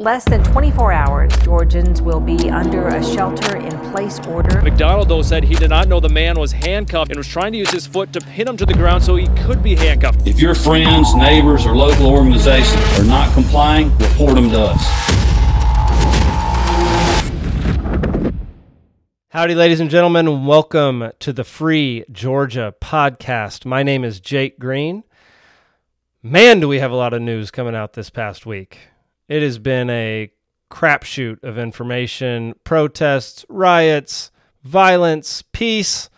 less than 24 hours, Georgians will be under a shelter in place order. McDonald, though, said he did not know the man was handcuffed and was trying to use his foot to pin him to the ground so he could be handcuffed. If your friends, neighbors, or local organizations are not complying, report them to us. Howdy, ladies and gentlemen. Welcome to the Free Georgia podcast. My name is Jake Green. Man, do we have a lot of news coming out this past week. It has been a crapshoot of information, protests, riots, violence, peace,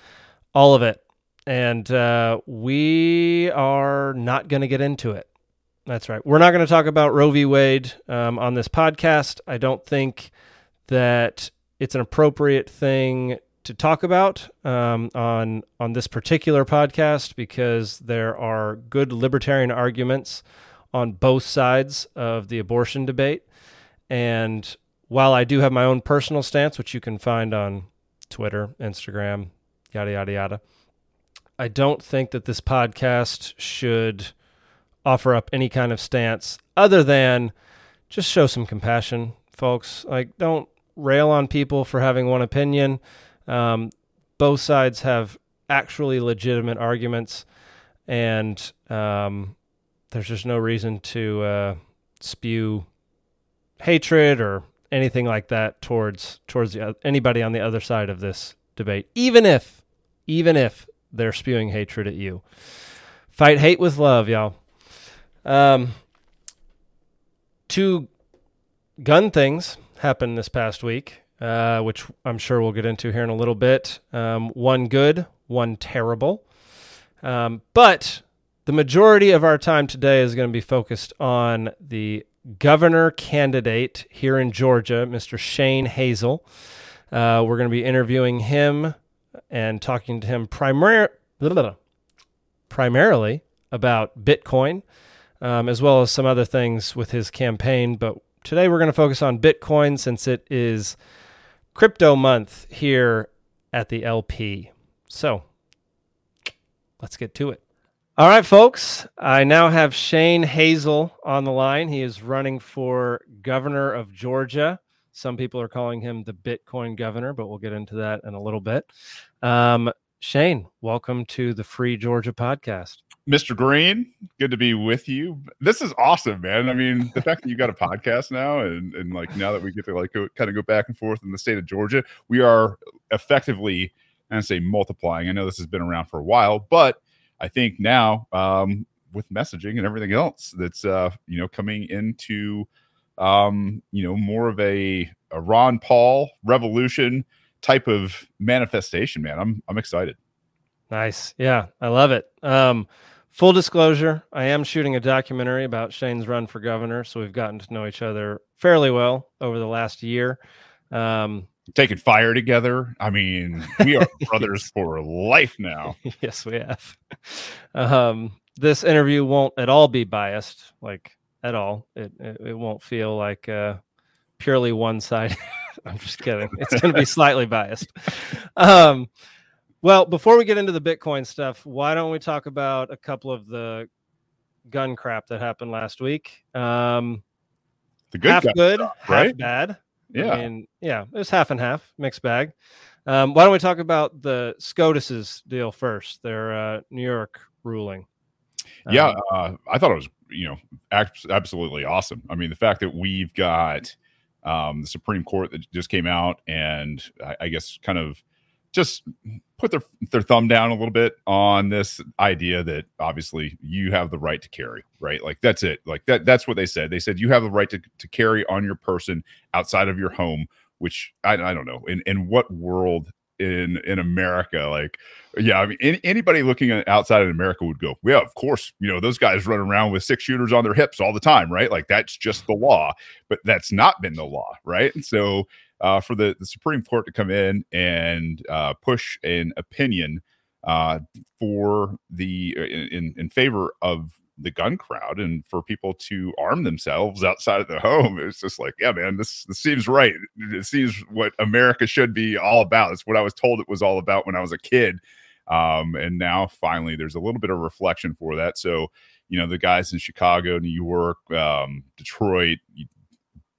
all of it. And uh, we are not going to get into it. That's right. We're not going to talk about Roe v. Wade um, on this podcast. I don't think that it's an appropriate thing to talk about um, on on this particular podcast because there are good libertarian arguments on both sides of the abortion debate. And while I do have my own personal stance, which you can find on Twitter, Instagram, yada yada yada, I don't think that this podcast should offer up any kind of stance other than just show some compassion, folks. Like, don't rail on people for having one opinion. Um, both sides have actually legitimate arguments, and um, there's just no reason to uh, spew hatred or anything like that towards towards the, anybody on the other side of this debate, even if even if they're spewing hatred at you. Fight hate with love, y'all. Um, two gun things happened this past week uh, which I'm sure we'll get into here in a little bit. Um, one good, one terrible. Um, but the majority of our time today is going to be focused on the governor candidate here in Georgia, Mr. Shane Hazel. Uh, we're going to be interviewing him and talking to him primar- primarily about Bitcoin, um, as well as some other things with his campaign. But today we're going to focus on Bitcoin since it is crypto month here at the LP. So let's get to it. All right, folks. I now have Shane Hazel on the line. He is running for governor of Georgia. Some people are calling him the Bitcoin governor, but we'll get into that in a little bit. Um, Shane, welcome to the Free Georgia podcast. Mr. Green, good to be with you. This is awesome, man. I mean, the fact that you got a podcast now, and and like now that we get to like go, kind of go back and forth in the state of Georgia, we are effectively, I say multiplying. I know this has been around for a while, but I think now um, with messaging and everything else that's uh, you know coming into um, you know more of a, a Ron Paul revolution type of manifestation, man. I'm I'm excited. Nice. Yeah, I love it. Um, Full disclosure, I am shooting a documentary about Shane's run for governor, so we've gotten to know each other fairly well over the last year. Um, Taking fire together. I mean, we are brothers for life now. yes, we have. Um, this interview won't at all be biased, like at all. It it, it won't feel like uh, purely one sided. I'm just kidding. It's going to be slightly biased. Um, well, before we get into the Bitcoin stuff, why don't we talk about a couple of the gun crap that happened last week? Um, the good half good, stuff, half bad. Yeah. I mean, yeah, it was half and half, mixed bag. Um, why don't we talk about the SCOTUS's deal first? Their uh, New York ruling. yeah, Um, uh, I thought it was you know absolutely awesome. I mean, the fact that we've got um, the Supreme Court that just came out and I, I guess kind of just put their their thumb down a little bit on this idea that obviously you have the right to carry, right? Like that's it. Like that that's what they said. They said you have the right to, to carry on your person outside of your home, which I, I don't know. In in what world in in America like yeah, I mean any, anybody looking outside of America would go, "Yeah, of course, you know, those guys run around with six shooters on their hips all the time, right? Like that's just the law." But that's not been the law, right? And so uh, for the, the Supreme Court to come in and uh, push an opinion uh, for the in in favor of the gun crowd and for people to arm themselves outside of the home. It's just like, yeah, man, this this seems right. It seems what America should be all about. It's what I was told it was all about when I was a kid. Um, and now finally there's a little bit of reflection for that. So, you know, the guys in Chicago, New York, um, Detroit,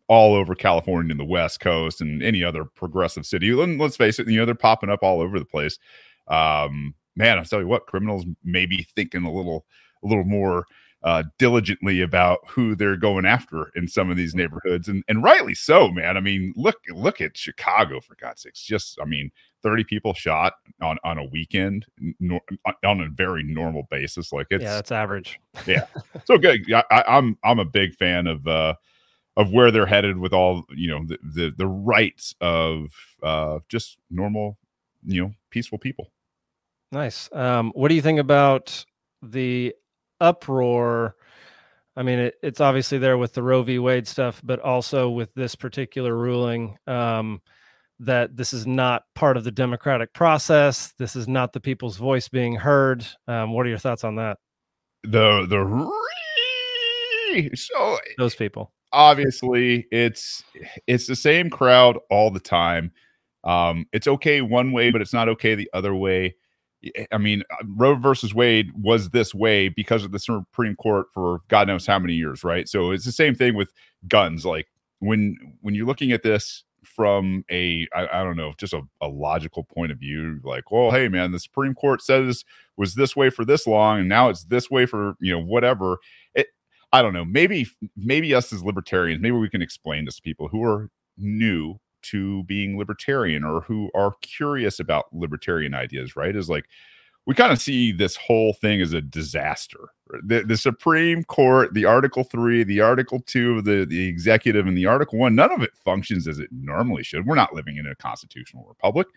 all over California and the West Coast and any other progressive city. Let's face it, you know, they're popping up all over the place. Um, man, I'll tell you what, criminals may be thinking a little, a little more uh, diligently about who they're going after in some of these neighborhoods, and and rightly so, man. I mean, look look at Chicago for God's sakes. Just, I mean, thirty people shot on on a weekend nor, on a very normal basis. Like it's yeah, that's average. yeah, so good. I, I, I'm I'm a big fan of. uh of where they're headed with all you know the the, the rights of uh just normal you know peaceful people. Nice. Um what do you think about the uproar? I mean it, it's obviously there with the roe v. Wade stuff but also with this particular ruling um that this is not part of the democratic process. This is not the people's voice being heard. Um what are your thoughts on that? The the so those people obviously it's it's the same crowd all the time. Um, it's okay one way, but it's not okay the other way. I mean, uh, Roe versus Wade was this way because of the Supreme Court for God knows how many years, right? So it's the same thing with guns. Like when when you're looking at this from a I, I don't know, just a, a, logical point of view, like, well, hey man, the Supreme Court says was this way for this long, and now it's this way for you know whatever. It I don't know. Maybe maybe us as libertarians, maybe we can explain this to people who are new to being libertarian or who are curious about libertarian ideas, right? Is like we kind of see this whole thing as a disaster. The, the, Supreme Court, the Article 3, the Article 2 of the, the executive, and the Article 1, none of it functions as it normally should. We're not living in a constitutional republic.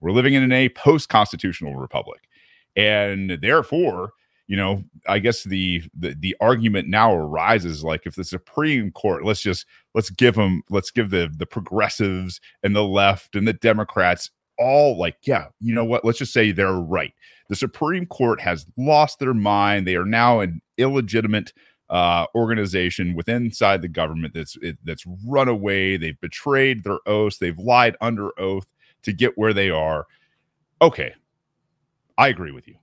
We're living in a post constitutional republic. And therefore, you know, I guess the, the the argument now arises like if the Supreme Court, let's just let's give them, let's give the the progressives and the left and the Democrats all like, yeah, you know what? Let's just say they're right. The Supreme Court has lost their mind. They are now an illegitimate uh, organization within inside the government that's it, that's run away. They've betrayed their oaths. They've lied under oath to get where they are. Okay, I agree with you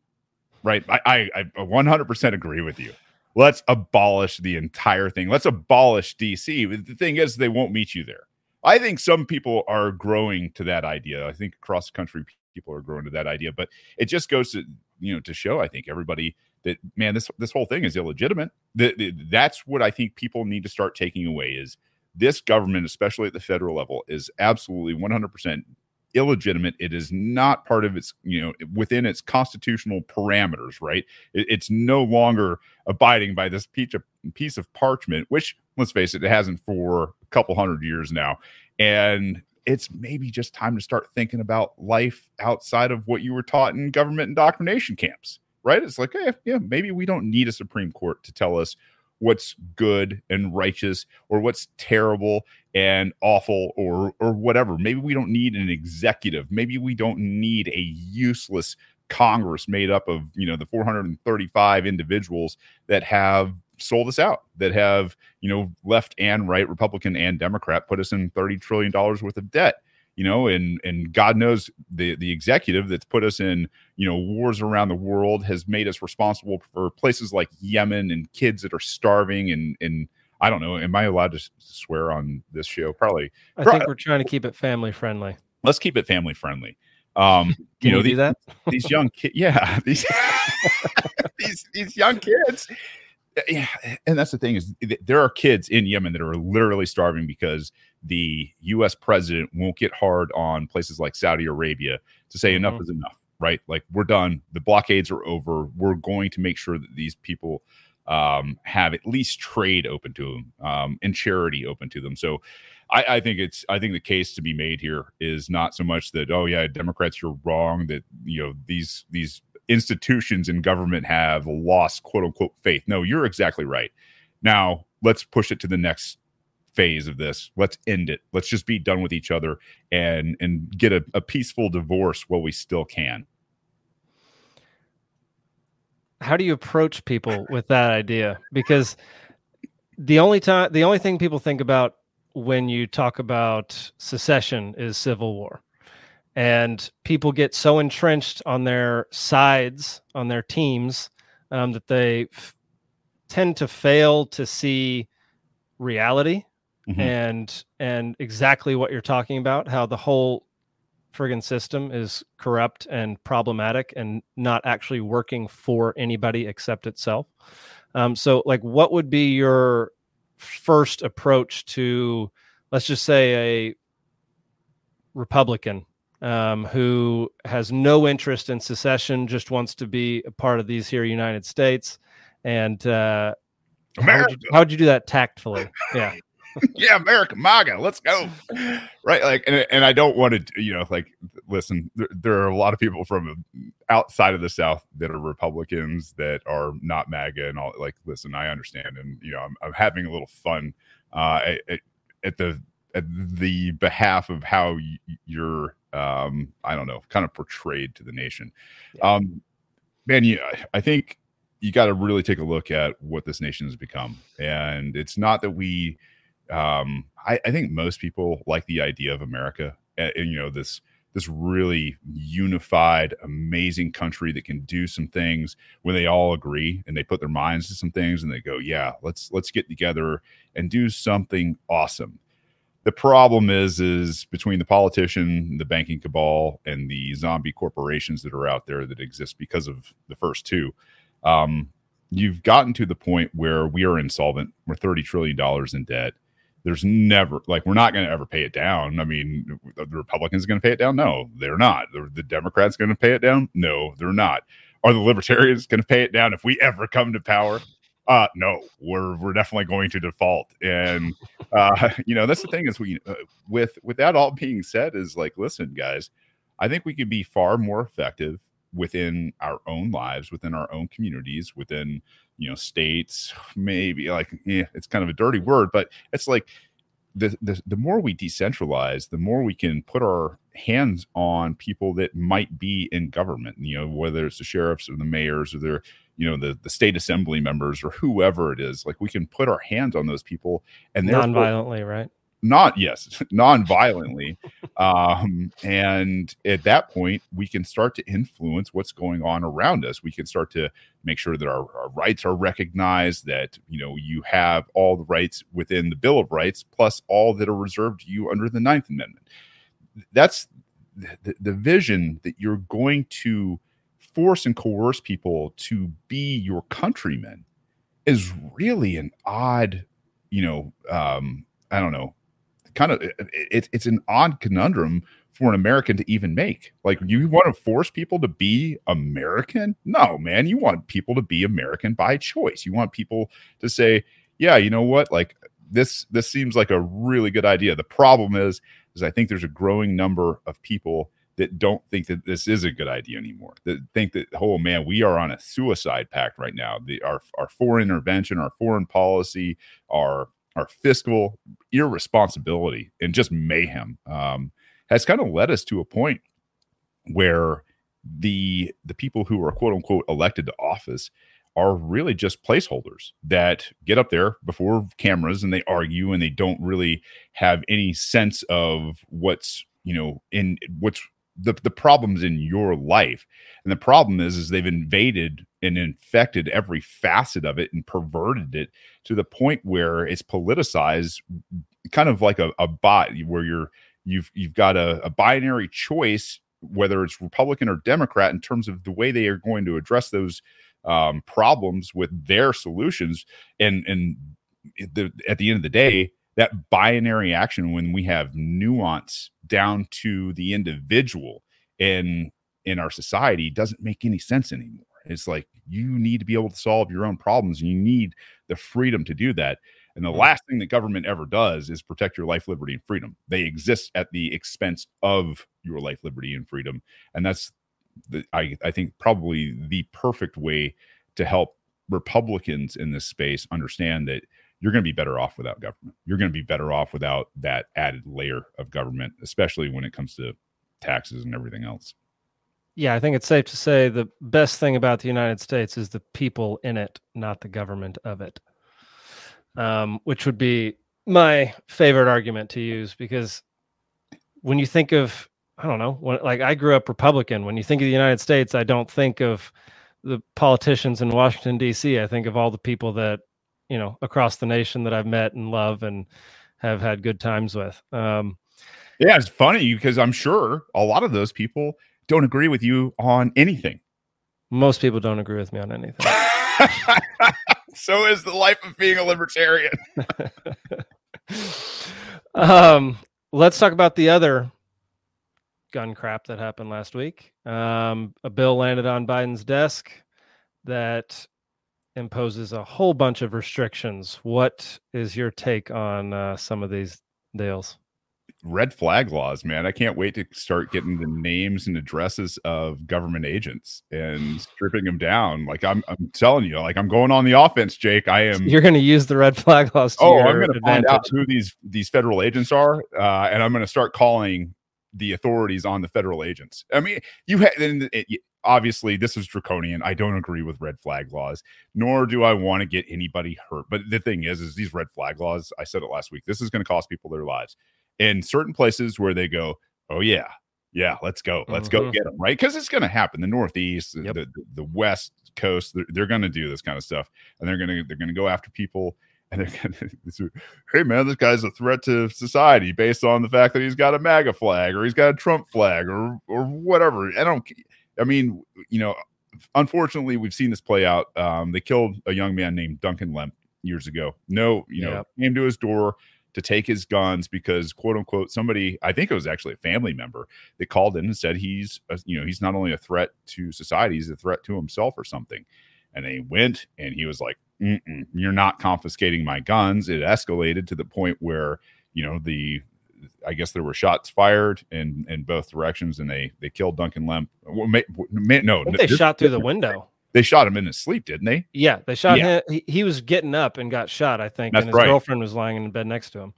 right? I, I, I 100% agree with you. Let's abolish the entire thing. Let's abolish DC. The thing is, they won't meet you there. I think some people are growing to that idea. I think across country, people are growing to that idea. But it just goes to you know to show. I think everybody that man, this this whole thing is illegitimate. The, the, that's what I think people need to start taking away is this government, especially at the federal level, is absolutely 100 percent illegitimate. It is not part of its, you know, within its constitutional parameters, right? It, it's no longer abiding by this piece of, piece of parchment, which, let's face it, it hasn't for a couple hundred years now. And it's maybe just time to start thinking about life outside of what you were taught in government indoctrination camps, right? It's like, hey, yeah, maybe we don't need a Supreme Court to tell us what's good and righteous or what's terrible and awful or or whatever. Maybe we don't need an executive. Maybe we don't need a useless congress made up of you know the 435 individuals that have sold us out that have you know left and right republican and democrat put us in 30 trillion dollars worth of debt you know, and and God knows the the executive that's put us in, you know, wars around the world has made us responsible for places like Yemen and kids that are starving and and I don't know. Am I allowed to swear on this show? Probably. I think we're trying to keep it family friendly. Let's keep it family friendly. Um, you know, these, that? these young kids, yeah, these these these young kids. Yeah, and that's the thing is there are kids in Yemen that are literally starving because the U.S. president won't get hard on places like Saudi Arabia to say mm-hmm. enough is enough, right? Like we're done. The blockades are over. We're going to make sure that these people um, have at least trade open to them um, and charity open to them. So I, I, think it's I think the case to be made here is not so much that oh yeah Democrats you're wrong that you know these these institutions in government have lost quote unquote faith. No, you're exactly right. Now let's push it to the next phase of this. Let's end it. Let's just be done with each other and and get a, a peaceful divorce while we still can. How do you approach people with that idea? Because the only time the only thing people think about when you talk about secession is civil war. And people get so entrenched on their sides, on their teams, um, that they f- tend to fail to see reality mm-hmm. and and exactly what you're talking about, how the whole friggin' system is corrupt and problematic and not actually working for anybody except itself. Um, so, like, what would be your first approach to, let's just say, a Republican um, who has no interest in secession, just wants to be a part of these here United States. And uh, how would, you, how would you do that tactfully? Yeah. yeah, America, MAGA, let's go. Right. Like, and, and I don't want to, you know, like, listen, there, there, are a lot of people from outside of the South that are Republicans that are not MAGA and all. Like, listen, I understand. And, you know, I'm, I'm having a little fun uh, at, at the, the behalf of how you're um, I don't know, kind of portrayed to the nation. Um, man, yeah, I think you got to really take a look at what this nation has become, and it's not that we. Um, I, I think most people like the idea of America, and, and you know this this really unified, amazing country that can do some things when they all agree and they put their minds to some things and they go, yeah, let's let's get together and do something awesome the problem is is between the politician the banking cabal and the zombie corporations that are out there that exist because of the first two um, you've gotten to the point where we are insolvent. We're 30 trillion dollars in debt. There's never like we're not going to ever pay it down. I mean the republicans going to pay it down? No they're not. The, the democrats going to pay it down? No they're not. Are the libertarians going to pay it down if we ever come to power uh no we're we're definitely going to default. And uh you know that's the thing is we uh, with with that all being said is like listen guys i think we could be far more effective within our own lives within our own communities within you know states maybe like yeah, it's kind of a dirty word but it's like the, the the more we decentralize the more we can put our hands on people that might be in government you know whether it's the sheriffs or the mayors or their you know the the state assembly members or whoever it is like we can put our hands on those people and non-violently right? Not yes non-violently. Um, and at that point we can start to influence what's going on around us. We can start to make sure that our, our, rights are recognized that you know you have all the rights within the bill of rights plus all that are reserved to you under the ninth amendment. That's the, the vision that you're going to force and coerce people to be your countrymen is really an odd, you know, um, I don't know, kind of it, it's an odd conundrum for an American to even make. Like, you want to force people to be American? No, man. You want people to be American by choice. You want people to say, yeah, you know what? Like this, this seems like a really good idea. The problem is, is I think there's a growing number of people that don't think that this is a good idea anymore. That think that oh man, we are on a suicide pact right now. The our our foreign intervention, our foreign policy, our our fiscal irresponsibility and just mayhem um, has kind of led us to a point where the the people who are quote unquote elected to office are really just placeholders that get up there before cameras and they argue and they don't really have any sense of what's you know in what's the, the problems in your life. And the problem is is they've invaded and infected every facet of it and perverted it to the point where it's politicized kind of like a, a bot where you're you've you've got a, a binary choice whether it's republican or democrat in terms of the way they are going to address those um, problems with their solutions. And and the, at the end of the day that binary action when we have nuance down to the individual in in our society doesn't make any sense anymore. It's like you need to be able to solve your own problems and you need the freedom to do that. And the hmm. last thing that government ever does is protect your life liberty and freedom. They exist at the expense of your life liberty and freedom. And that's the, I, I think probably the perfect way to help republicans in this space understand that you're going to be better off without government. You're going to be better off without that added layer of government, especially when it comes to taxes and everything else. Yeah, I think it's safe to say the best thing about the United States is the people in it, not the government of it. Um, which would be my favorite argument to use because when you think of, I don't know, when, like I grew up Republican. When you think of the United States, I don't think of the politicians in Washington D.C. I think of all the people that you know across the nation that I've met and love and have had good times with. Um, yeah, it's funny because I'm sure a lot of those people don't agree with you on anything. Most people don't agree with me on anything. so is the life of being a libertarian. um, let's talk about the other gun crap that happened last week. Um, a bill landed on Biden's desk that imposes a whole bunch of restrictions. What is your take on uh, some of these deals? red flag laws, man. I can't wait to start getting the names and addresses of government agents and stripping them down. Like I'm, I'm telling you, like I'm going on the offense, Jake. I am. You're going to use the red flag laws. oh, I'm going to find out who these these federal agents are, uh, and I'm going to start calling the authorities on the federal agents. I mean, you had obviously this is draconian. I don't agree with red flag laws, nor do I want to get anybody hurt. But the thing is, is these red flag laws. I said it last week. This is going to cost people their lives in certain places where they go, oh yeah, yeah, let's go, let's mm-hmm. go get them, right? Because it's going to happen. The Northeast, yep. the, the, West Coast, they're, they're going to do this kind of stuff, and they're going to they're going to go after people. And they're going to, hey man, this guy's a threat to society based on the fact that he's got a MAGA flag or he's got a Trump flag or or whatever. I don't. I mean, you know, unfortunately, we've seen this play out. Um, they killed a young man named Duncan Lemp years ago. No, you know, came to his door to take his guns because quote unquote somebody i think it was actually a family member that called in and said he's a, you know he's not only a threat to society he's a threat to himself or something and they went and he was like you're not confiscating my guns it escalated to the point where you know the I guess there were shots fired in in both directions, and they they killed Duncan Lemp. Well, may, may, no, they shot through the window. They shot him in his sleep, didn't they? Yeah, they shot yeah. him. He, he, was getting up and got shot, I think, That's and his right. girlfriend was lying in bed next to him.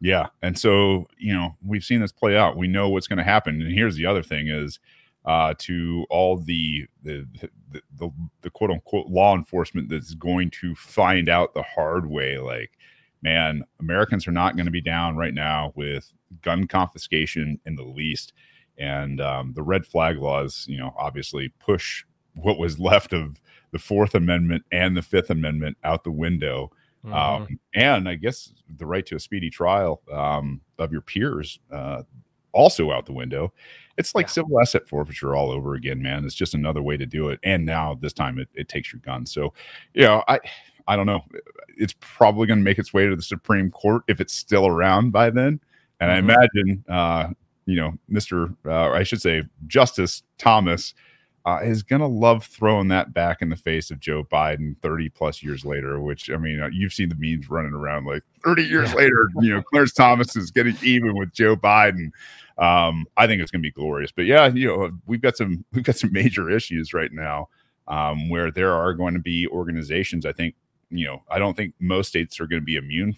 Yeah, and so you know we've seen this play out. We know what's going to happen. And here's the other thing: is uh, to all the the, the the the quote unquote law enforcement that's going to find out the hard way. Like, man, Americans are not going to be down right now with gun confiscation in the least. And um, the red flag laws, you know, obviously push what was left of the Fourth Amendment and the Fifth Amendment out the window. Mm-hmm. Um, and I guess the right to a speedy trial um, of your peers uh, also out the window. It's like yeah. civil asset forfeiture all over again, man. It's just another way to do it. And now this time it, it takes your gun. So, you know, I I don't know. It's probably going to make its way to the Supreme Court if it's still around by then. And mm-hmm. I imagine, uh, you know, Mr. Uh, I should say Justice Thomas uh, is going to love throwing that back in the face of Joe Biden 30 plus years later, which I mean, uh, you've seen the memes running around like 30 years later, you know, Clarence Thomas is getting even with Joe Biden. Um, I think it's going to be glorious. But yeah, you know, we've got some we've got some major issues right now um, where there are going to be organizations. I think, you know, I don't think most states are going to be immune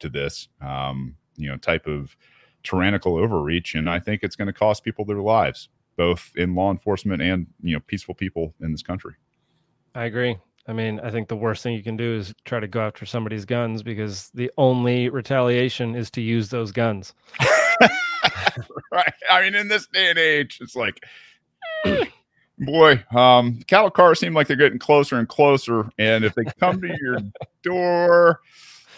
to this, um, you know, type of tyrannical overreach, and I think it's going to cost people their lives both in law enforcement and you know peaceful people in this country. I agree. I mean, I think the worst thing you can do is try to go after somebody's guns because the only retaliation is to use those guns. right. I mean, in this day and age, it's like, boy, um, cattle cars seem like they're getting closer and closer. And if they come to your door,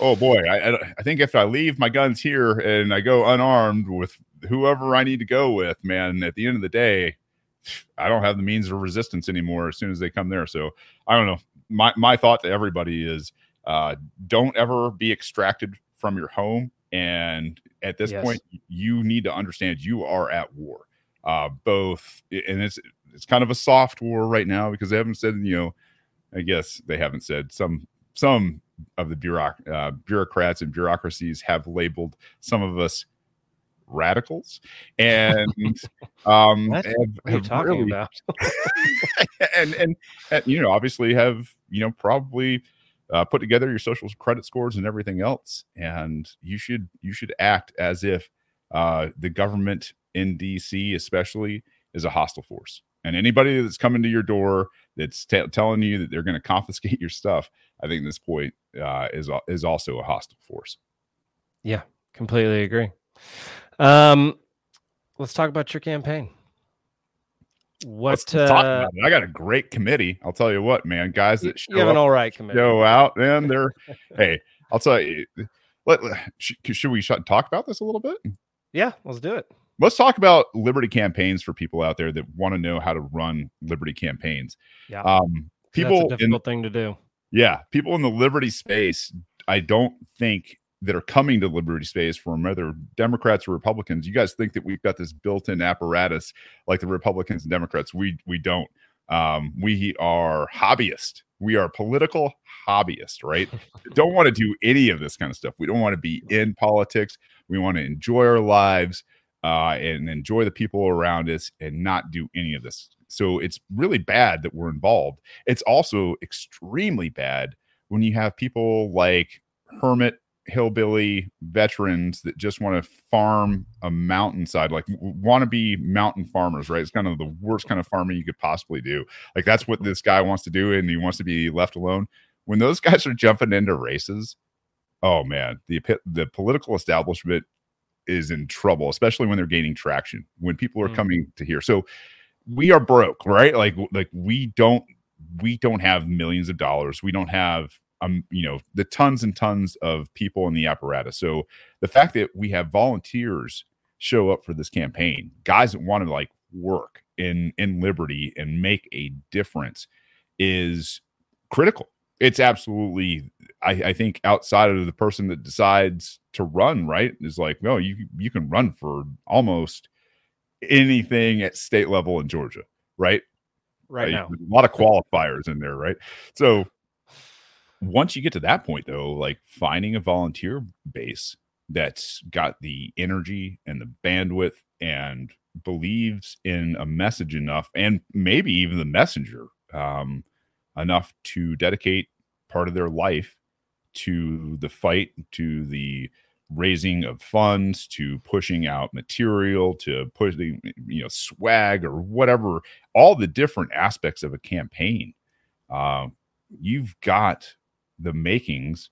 oh boy, I, I think if I leave my guns here and I go unarmed with whoever I need to go with, man, at the end of the day, I don't have the means of resistance anymore as soon as they come there. So I don't know. My my thought to everybody is uh, don't ever be extracted from your home. And at this yes. point, you need to understand you are at war. Uh, both, and it's it's kind of a soft war right now because they haven't said, you know, I guess they haven't said. Some some of the bureauc- uh, bureaucrats and bureaucracies have labeled some of us radicals and um have, what are you talking really, about? and, and, and you know obviously have you know probably uh, put together your social credit scores and everything else. And you should you should act as if uh, the government in dc especially is a hostile force and anybody that's coming to your door that's t- telling you that they're going to confiscate your stuff i think this point uh, is is also a hostile force yeah completely agree um, let's talk about your campaign. What uh, I got a great committee. I'll tell you what, man. Guys that show you have an all right committee. Go out, man. They're hey. I'll tell you. let, sh- should we talk about this a little bit? Yeah, let's do it. Let's talk about Liberty campaigns for people out there that want to know how to run Liberty campaigns. Yeah. Um, people That's a in difficult thing to do. yeah, people in the Liberty space, I don't think that are coming to Liberty space from whether Democrats or Republicans. You guys think that we've got this built-in apparatus like the Republicans and Democrats. We we don't. Um, we are hobbyists. We are political hobbyists, right? don't want to do any of this kind of stuff. We don't want to be in politics. We want to enjoy our lives uh, and enjoy the people around us and not do any of this. So it's really bad that we're involved. It's also extremely bad when you have people like Hermit hillbilly veterans that just want to farm a mountainside, like want to be mountain farmers, right? It's kind of the worst kind of farming you could possibly do. Like that's what this guy wants to do, and he wants to be left alone. When those guys are jumping into races, oh man, the the political establishment is in trouble, especially when they're gaining traction. When people are Mm. coming to here, so we are broke, right? Like like we don't we don't have millions of dollars. We don't have um you know the tons and tons of people in the apparatus. So the fact that we have volunteers show up for this campaign, guys that want to like work in in liberty and make a difference is critical. It's absolutely I, I think outside of the person that decides to run, right, is like, no, you you can run for almost anything at state level in Georgia, right? Right now. a lot of qualifiers in there, right? So once you get to that point, though, like finding a volunteer base that's got the energy and the bandwidth and believes in a message enough, and maybe even the messenger um, enough to dedicate part of their life to the fight, to the raising of funds, to pushing out material, to pushing, you know swag or whatever, all the different aspects of a campaign. Uh, you've got the makings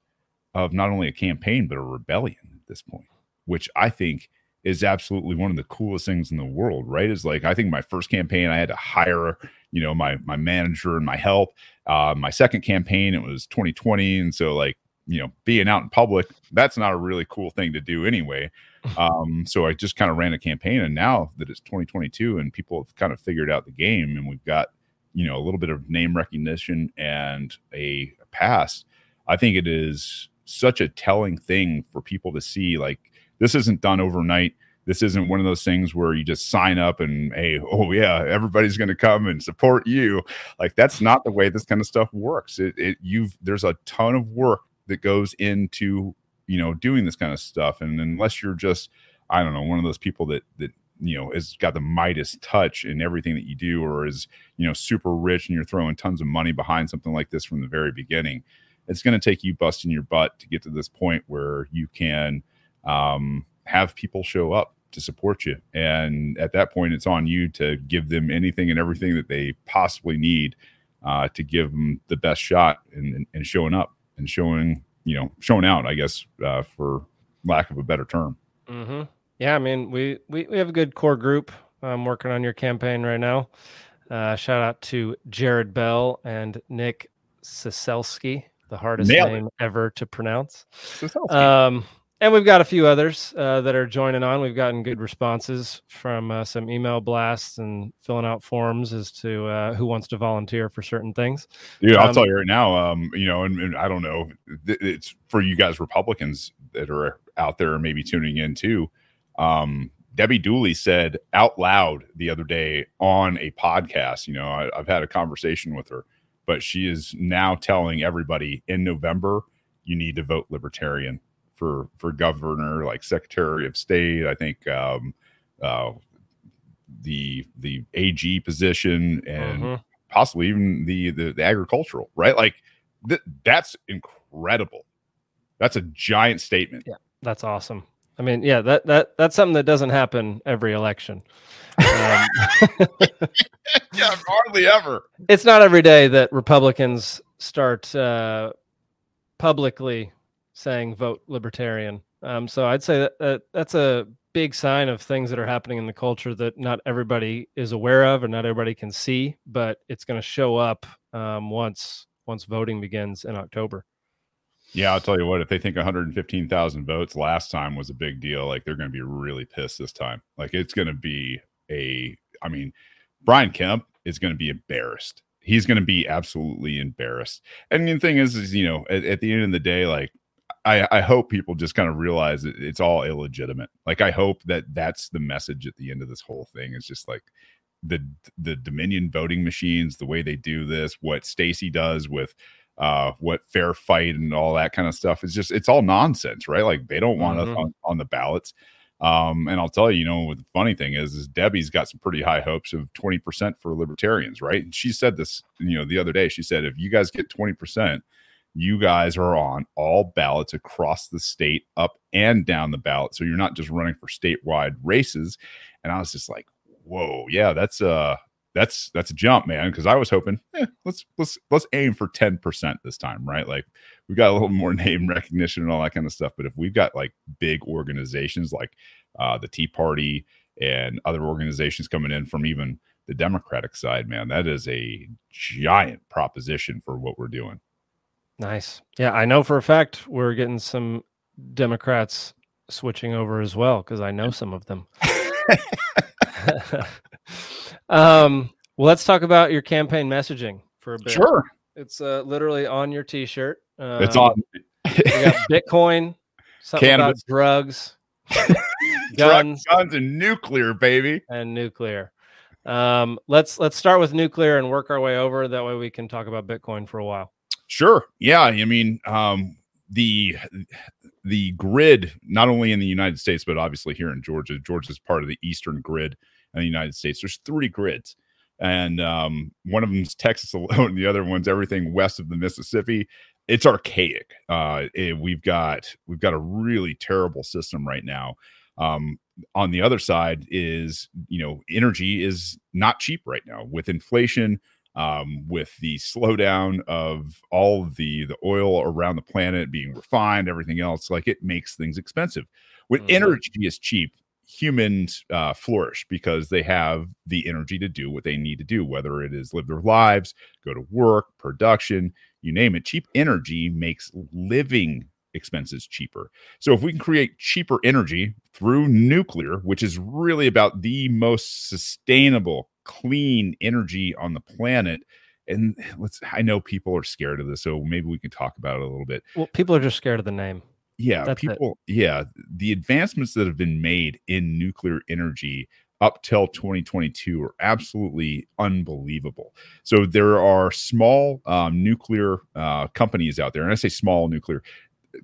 of not only a campaign but a rebellion at this point, which I think is absolutely one of the coolest things in the world. Right? Is like I think my first campaign I had to hire you know my my manager and my help. Uh, my second campaign it was 2020, and so like you know being out in public that's not a really cool thing to do anyway. Um, so I just kind of ran a campaign, and now that it's 2022 and people have kind of figured out the game, and we've got you know a little bit of name recognition and a past, i think it is such a telling thing for people to see like this isn't done overnight. This isn't one of those things where you just sign up and hey oh yeah everybody's going to come and support you. Like that's not the way this kind of stuff works. It, it you've there's a ton of work that goes into you know doing this kind of stuff. And unless you're just i don't know one of those people that that you know has got the Midas touch in everything that you do or is you know super rich and you're throwing tons of money behind something like this from the very beginning it's going to take you busting your butt to get to this point where you can um, have people show up to support you and at that point it's on you to give them anything and everything that they possibly need uh, to give them the best shot and, and showing up and showing you know showing out i guess uh, for lack of a better term hmm Yeah, I mean, we, we we have a good core group. I'm working on your campaign right now. Uh, shout out to Jared Bell and Nick Siselski, the hardest Nailed it. name ever to pronounce. So, Um, and we've got a few others uh, that are joining on. We've gotten good responses from uh, some email blasts and filling out forms as to uh, who wants to volunteer for certain things. Dude, I'll Um, tell you right now. Um, you know, and, and I don't know. It's for you guys Republicans that are out there, maybe tuning in too. Um, Debbie Dooley said out loud the other day on a podcast. You know, I, I've had a conversation with her, but she is now telling everybody in November you need to vote Libertarian for for governor, like Secretary of State. I think um, uh, the the AG position and Mhm. possibly even the the, the agricultural right like th- that's incredible that's a giant statement That's awesome. I mean, yeah, that that that's something that doesn't happen every election. Um, yeah hardly ever it's not every day that Republicans start uh, publicly saying vote libertarian. Um, so I'd say that, that that's a big sign of things that are happening in the culture that not everybody is aware of and not everybody can see, but it's going to show up um, once once voting begins in October. Yeah, I'll tell you what. If they think 115,000 votes last time was a big deal, like they're going to be really pissed this time. Like it's going to be a. I mean, Brian Kemp is going to be embarrassed. He's going to be absolutely embarrassed. And the thing is, is you know, at, at the end of the day, like I, I hope people just kind of realize it's all illegitimate. Like I hope that that's the message at the end of this whole thing. Is just like the the Dominion voting machines, the way they do this, what Stacey does with uh what fair fight and all that kind of stuff is just it's all nonsense right like they don't want Mhm. us on, on the ballots um and i'll tell you you know what the funny thing is is debbie's got some pretty high hopes of 20% for libertarians right and she said this you know the other day she said if you guys get 20% you guys are on all ballots across the state up and down the ballot so you're not just running for statewide races and i was just like whoa yeah that's uh that's that's a jump, man. Because I was hoping, eh, let's let's let's aim for ten percent this time, right? Like we got a little more name recognition and all that kind of stuff. But if we've got like big organizations like uh, the Tea Party and other organizations coming in from even the Democratic side, man, that is a giant proposition for what we're doing. Nice. Yeah, I know for a fact we're getting some Democrats switching over as well because I know some of them. um, well, let's talk about your campaign messaging for a bit. Sure, It's uh, literally on your T-shirt. Um, it's on. We got Bitcoin, something Cannabis. about drugs, Drugs, guns, guns, and nuclear, baby. and nuclear. Um, let's let's start with nuclear and work our way over. That way, we can talk about Bitcoin for a while. Sure. Yeah. I mean, um, the the grid, not only in the United States, but obviously here in Georgia. Georgia is part of the eastern grid in the United States. There's three grids, and um, one of them's Texas alone. The other one's everything west of the Mississippi. It's archaic. Uh, it- we've got we've got a really terrible system right now. Um, on the other side is you know energy is not cheap right now with inflation um, with the slowdown of all the the oil around the planet being refined, everything else, like it makes things expensive. When Mhm. energy is cheap, humans uh, flourish because they have the energy to do what they need to do, whether it is live their lives, go to work, production, you name it. Cheap energy makes living expenses cheaper. So if we can create cheaper energy through nuclear, which is really about the most sustainable, clean energy on the planet, and let's I know people are scared of this, so maybe we can talk about it a little bit. Well, people are just scared of the name. Yeah, That's it. people, yeah, the advancements that have been made in nuclear energy up till 2022 are absolutely unbelievable. So there are small um, nuclear uh, companies out there, and I say small nuclear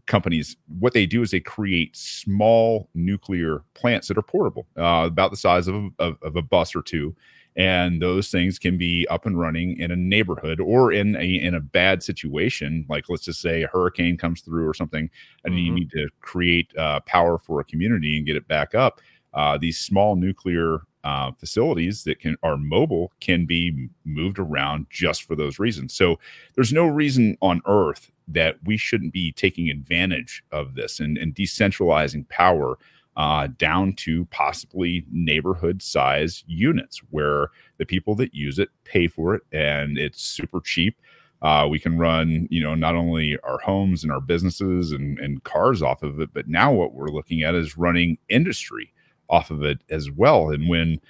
companies. What they do is they create small nuclear plants that are portable, uh, about the size of, of, of a bus or two, and those things can be up and running in a neighborhood or in a in a bad situation, like let's just say a hurricane comes through or something, and you Mhm. need to create uh, power for a community and get it back up. Uh, these small nuclear uh, facilities that can are mobile can be moved around just for those reasons. So there's no reason on earth that we shouldn't be taking advantage of this and, and decentralizing power uh, down to possibly neighborhood size units where the people that use it pay for it and it's super cheap. Uh, we can run, you know, not only our homes and our businesses and, and cars off of it, but now what we're looking at is running industry off of it as well. And when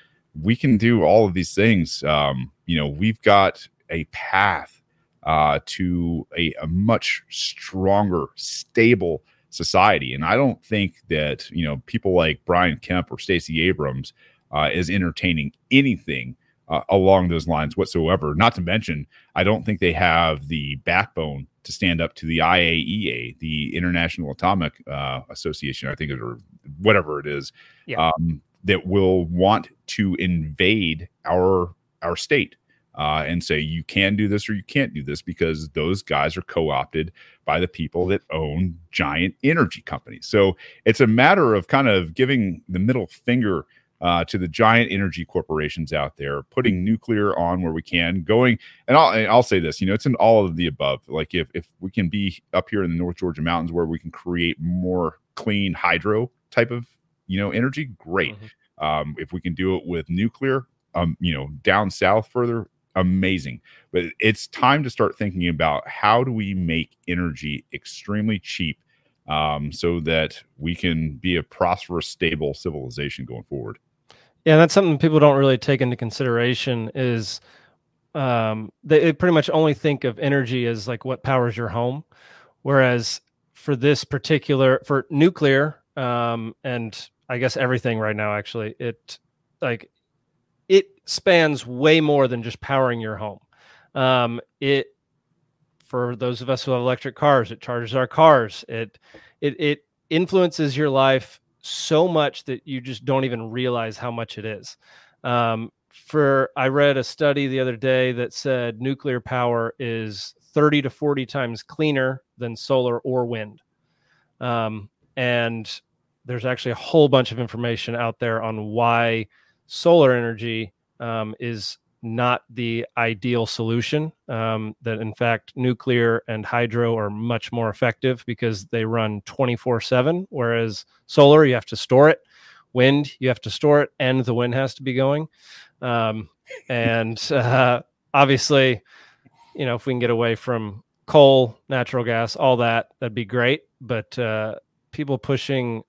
we can do all of these things, um, you know, we've got a path uh, to a, a much stronger, stable society. And I don't think that you know people like Brian Kemp or Stacey Abrams uh, is entertaining anything uh, along those lines whatsoever. Not to mention, I don't think they have the backbone to stand up to the IAEA, the International Atomic uh, Association, I think, it- or whatever it is, Yeah. um, that will want to invade our our state uh, and say you can do this or you can't do this because those guys are co-opted by the people that own giant energy companies. So it's a matter of kind of giving the middle finger uh, to the giant energy corporations out there, putting nuclear on where we can, going and I'll and I'll say this, you know, it's in all of the above. Like if if we can be up here in the North Georgia mountains where we can create more clean hydro type of you know energy, great. Mhm. Um, if we can do it with nuclear, um, you know, down south further, amazing. But it's time to start thinking about how do we make energy extremely cheap um, so that we can be a prosperous, stable civilization going forward. Yeah, that's something people don't really take into consideration is um, they, they pretty much only think of energy as like what powers your home, whereas for this particular for nuclear um, and I guess everything right now actually it like it spans way more than just powering your home. Um, it for those of us who have electric cars, it charges our cars. It it it influences your life so much that you just don't even realize how much it is. Um, for I read a study the other day that said nuclear power is 30 to 40 times cleaner than solar or wind. Um, and there's actually a whole bunch of information out there on why solar energy um, is not the ideal solution. Um, that in fact, nuclear and hydro are much more effective because they run 24 7, whereas solar, you have to store it. Wind, you have to store it, and the wind has to be going. Um, and uh, obviously, you know, if we can get away from coal, natural gas, all that, that'd be great. But uh, people pushing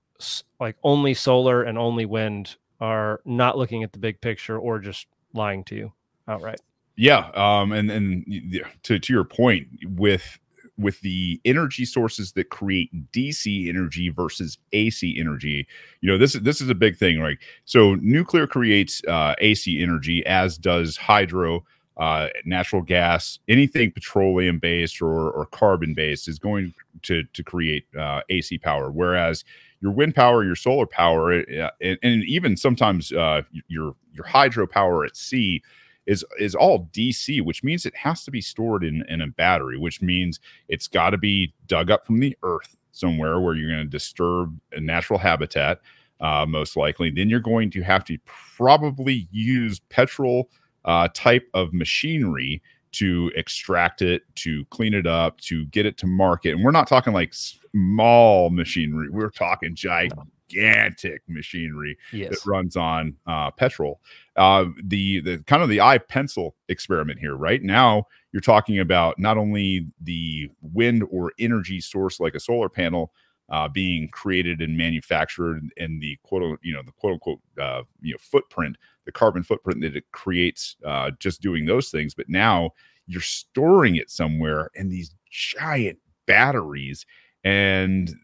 like only solar and only wind are not looking at the big picture or just lying to you outright. Yeah, um, and and to to your point with with the energy sources that create DC energy versus AC energy, you know this is this is a big thing, right? So nuclear creates uh, AC energy, as does hydro, uh, natural gas, anything petroleum based or, or carbon based is going to to create uh, AC power. Whereas your wind power, your solar power, uh, and, and, even sometimes uh, your your hydropower at sea is is all DC, which means it has to be stored in, in a battery, which means it's got to be dug up from the earth somewhere where you're going to disturb a natural habitat, uh, most likely. Then you're going to have to probably use petrol uh, type of machinery to extract it, to clean it up, to get it to market. And we're not talking like small machinery. We're talking gigantic machinery yes. that runs on uh, petrol. Uh, the the kind of the I, Pencil experiment here. Right now, you're talking about not only the wind or energy source like a solar panel uh, being created and manufactured, and the quote you know the quote unquote uh, you know footprint, the carbon footprint that it creates uh, just doing those things, but now you're storing it somewhere in these giant batteries. And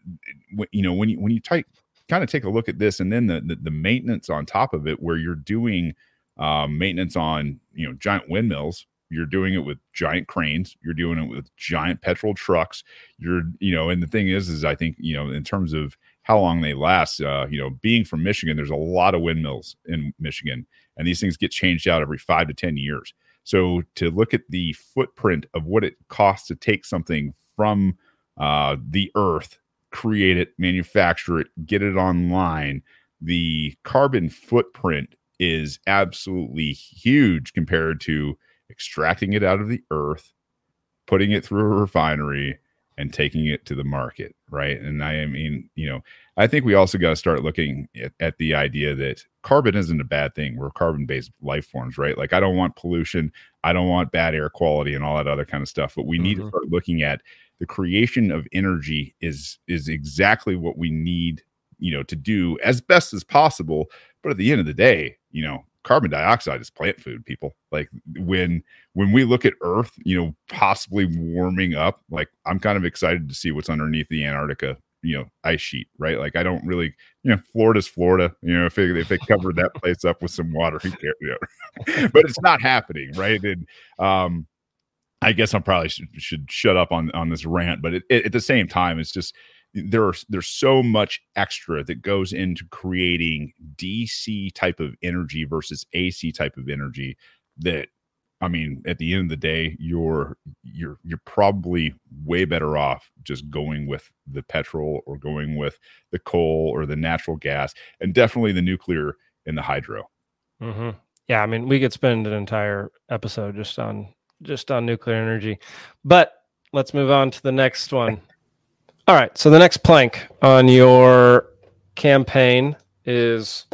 you know when you when you type kind of take a look at this and then the, the, the maintenance on top of it where you're doing um, maintenance on you know giant windmills you're doing it with giant cranes you're doing it with giant petrol trucks you're you know and the thing is is i think you know in terms of how long they last uh, you know being from michigan there's a lot of windmills in michigan and these things get changed out every five to ten years. So to look at the footprint of what it costs to take something from uh, the earth create it, manufacture it, get it online, the carbon footprint is absolutely huge compared to extracting it out of the earth, putting it through a refinery, and taking it to the market, right? And I mean, you know, I think we also got to start looking at, at, the idea that carbon isn't a bad thing. We're carbon based life forms, right? Like, I don't want pollution, I don't want bad air quality and all that other kind of stuff, but we mm-hmm. need to mm-hmm. start looking at the creation of energy is is exactly what we need you know to do as best as possible but at the end of the day you know carbon dioxide is plant food people. Like when when we look at earth you know possibly warming up like i'm kind of excited to see what's underneath the antarctica you know ice sheet right? Like i don't really you know florida's florida you know if they, if they covered that place up with some water you know? but it's not happening right? And um I guess I probably should, should shut up on on this rant, but it, it, at the same time, it's just there are there's so much extra that goes into creating DC type of energy versus AC type of energy that I mean, at the end of the day, you're you're you're probably way better off just going with the petrol or going with the coal or the natural gas, and definitely the nuclear and the hydro. Mm-hmm. Yeah, I mean, we could spend an entire episode just on just on nuclear energy. But let's move on to the next one. All right. So the next plank on your campaign is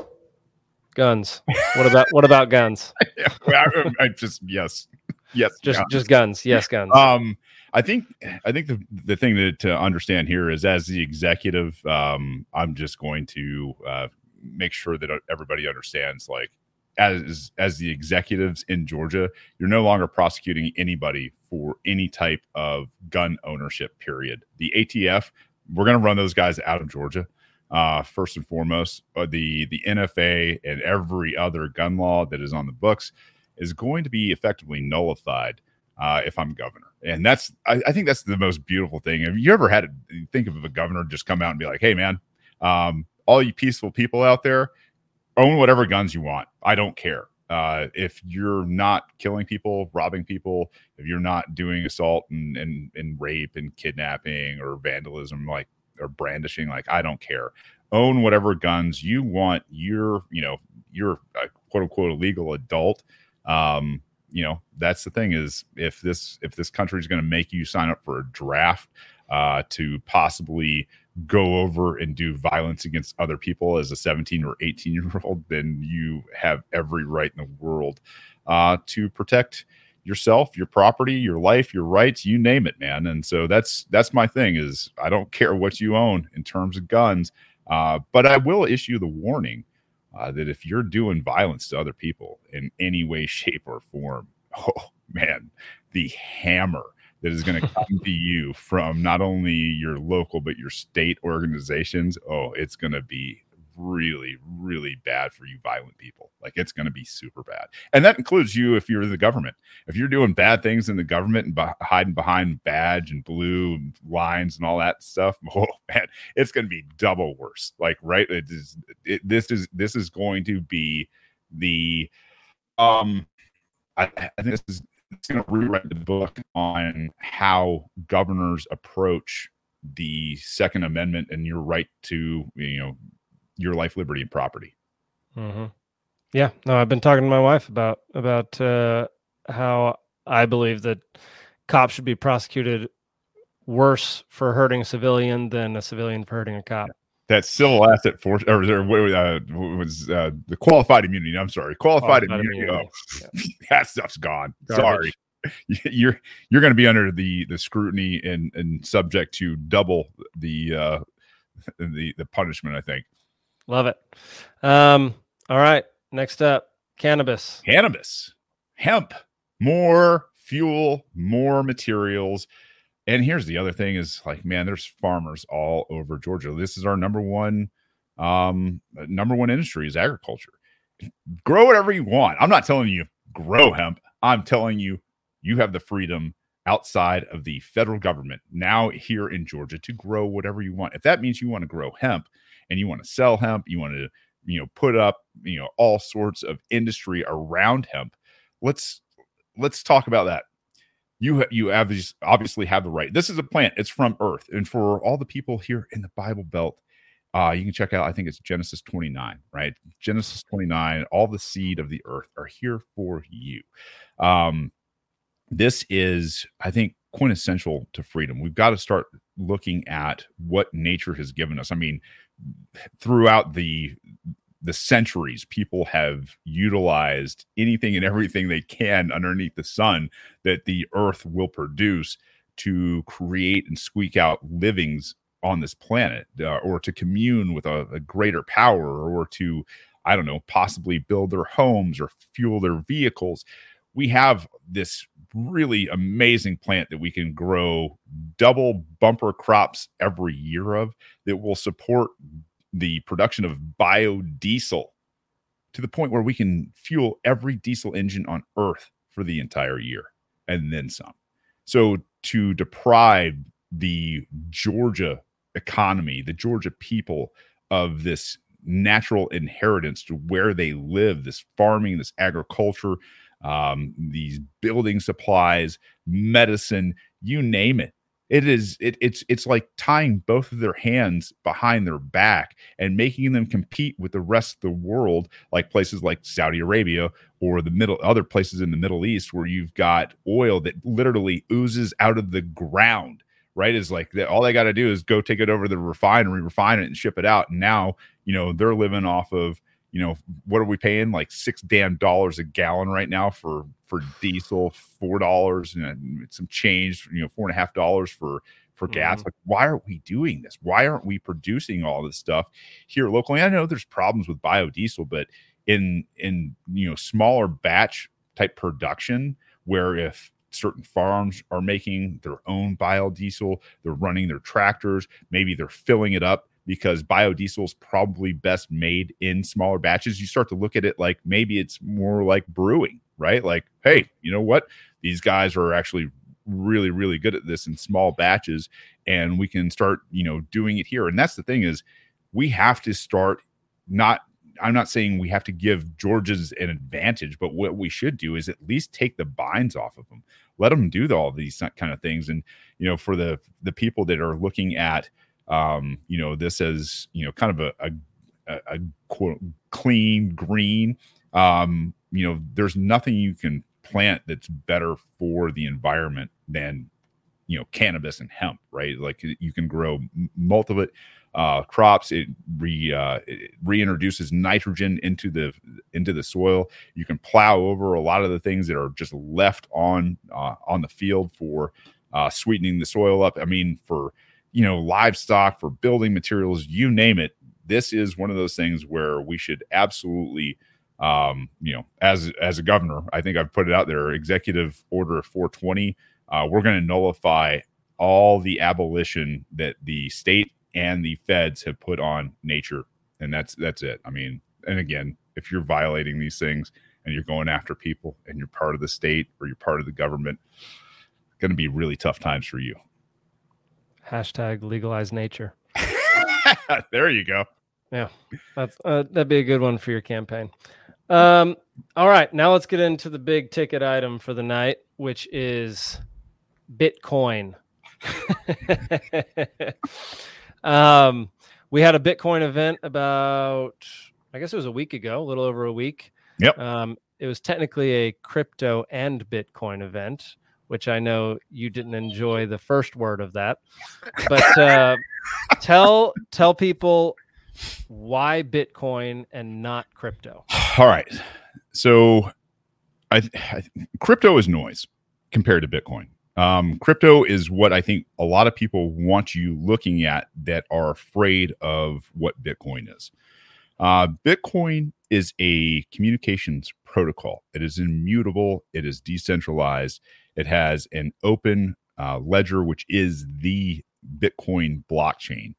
guns. What about what about guns? I, I just yes. yes, Just guns. just guns. Yes, guns. Um, I think I think the the thing to, to understand here is as the executive, um, I'm just going to uh, make sure that everybody understands like as as the executives in Georgia, you're no longer prosecuting anybody for any type of gun ownership. Period. The ATF, we're going to run those guys out of Georgia. Uh, first and foremost, uh, the the NFA and every other gun law that is on the books is going to be effectively nullified uh, if I'm governor. And that's, I, I, think that's the most beautiful thing. Have you ever had to think of a governor just come out and be like, hey, man, um, all you peaceful people out there, own whatever guns you want. I don't care. Uh, if you're not killing people, robbing people, if you're not doing assault and, and, and rape and kidnapping or vandalism, like, or brandishing, like, I don't care. Own whatever guns you want. You're, you know, you're a quote unquote illegal adult. Um, you know that's the thing is if this if this country is going to make you sign up for a draft uh, to possibly go over and do violence against other people as a 17 or 18 year old then you have every right in the world uh, to protect yourself your property your life your rights you name it man. And so that's that's my thing is i don't care what you own in terms of guns uh, but i will issue the warning uh, that if you're doing violence to other people in any way, shape, or form, oh man, the hammer that is going to come to you from not only your local but your state organizations, oh, it's going to be really, really bad for you violent people. Like it's going to be super bad. And that includes you if you're the government. If you're doing bad things in the government and be- hiding behind badge and blue lines and all that stuff, oh man, it's going to be double worse. Like, right? It is, it, this is, this is going to be the, um, I, I think this is, it's going to rewrite the book on how governors approach the second amendment and your right to you know your life, liberty, and property. Mm-hmm. Yeah, no, I've been talking to my wife about about uh, how I believe that cops should be prosecuted worse for hurting a civilian than a civilian for hurting a cop. That civil asset force, or uh, was uh, the qualified immunity. I'm sorry, qualified, qualified immunity. immunity. Oh, yeah. that stuff's gone. Garbage. Sorry, you're you're going to be under the the scrutiny and and subject to double the uh, the the punishment. I think. Love it. Um, all right. Next up, cannabis. Cannabis, hemp, more fuel, more materials. And here's the other thing is like, man, there's farmers all over Georgia. This is our number one, um, number one industry is agriculture. Grow whatever you want. I'm not telling you grow hemp. I'm telling you, you have the freedom outside of the federal government now here in Georgia to grow whatever you want. If that means you want to grow hemp, and you want to sell hemp, you want to, you know, put up, you know, all sorts of industry around hemp. Let's let's talk about that. You you obviously have the right. This is a plant. It's from Earth, and for all the people here in the Bible Belt, uh, you can check out. I think it's Genesis 29, right? Genesis 29. All the seed of the earth are here for you. Um, this is, I think, quintessential to freedom. We've got to start looking at what nature has given us. I mean, throughout the the centuries people have utilized anything and everything they can underneath the sun that the earth will produce to create and squeak out livings on this planet uh, or to commune with a, a, greater power or to i don't know possibly build their homes or fuel their vehicles. We have this really amazing plant that we can grow double bumper crops every year of that will support the production of biodiesel to the point where we can fuel every diesel engine on earth for the entire year and then some. So to deprive the Georgia economy, the Georgia people of this natural inheritance to where they live, this farming, this agriculture, um, these building supplies, medicine, you name it. It is it, it's it's like tying both of their hands behind their back and making them compete with the rest of the world, like places like Saudi Arabia or the middle other places in the Middle East where you've got oil that literally oozes out of the ground. Right, is like. All they got to do is go take it over the refinery, refine it, and ship it out. And now, you know, they're living off of you know, what are we paying? Like six damn dollars a gallon right now for for diesel, four dollars and some change, you know, four and a half dollars for for gas. Mhm. Like, why aren't we doing this? Why aren't we producing all this stuff here locally? I know there's problems with biodiesel, but in in you know smaller batch type production, where if certain farms are making their own biodiesel, they're running their tractors, maybe they're filling it up because biodiesel is probably best made in smaller batches. You start to look at it like maybe it's more like brewing, right? Like, hey, you know what? These guys are actually really really good at this in small batches and we can start you know doing it here and that's the thing is we have to start not i'm not saying we have to give Georges an advantage but what we should do is at least take the binds off of them let them do all these kind of things and you know for the the people that are looking at um you know this as you know kind of a, a, a, a quote clean green. Um you know there's nothing you can plant that's better for the environment than you know cannabis and hemp right? Like you can grow multiple uh, crops. It re uh, it reintroduces nitrogen into the into the soil. You can plow over a lot of the things that are just left on uh, on the field for uh, sweetening the soil up. I mean for you know livestock for building materials you name it this is one of those things where we should absolutely um, you know, as as a governor, I think I've put it out there. Executive Order 420. Uh, we're going to nullify all the abolition that the state and the feds have put on nature, and that's that's it. I mean, and again, if you're violating these things and you're going after people and you're part of the state or you're part of the government, going to be really tough times for you. Hashtag legalize nature. there you go. Yeah, that's uh, that'd be a good one for your campaign. Um, all right, now let's get into the big ticket item for the night, which is Bitcoin. um, we had a Bitcoin event about, I guess it was a week ago, a little over a week. Yep. Um, it was technically a crypto and Bitcoin event, which I know you didn't enjoy the first word of that, but uh, tell tell people why Bitcoin and not crypto. All right. So, I, I crypto is noise compared to Bitcoin. Um, crypto is what I think a lot of people want you looking at that are afraid of what Bitcoin is. Uh, Bitcoin is a communications protocol. It is immutable. It is decentralized. It has an open uh, ledger, which is the Bitcoin blockchain.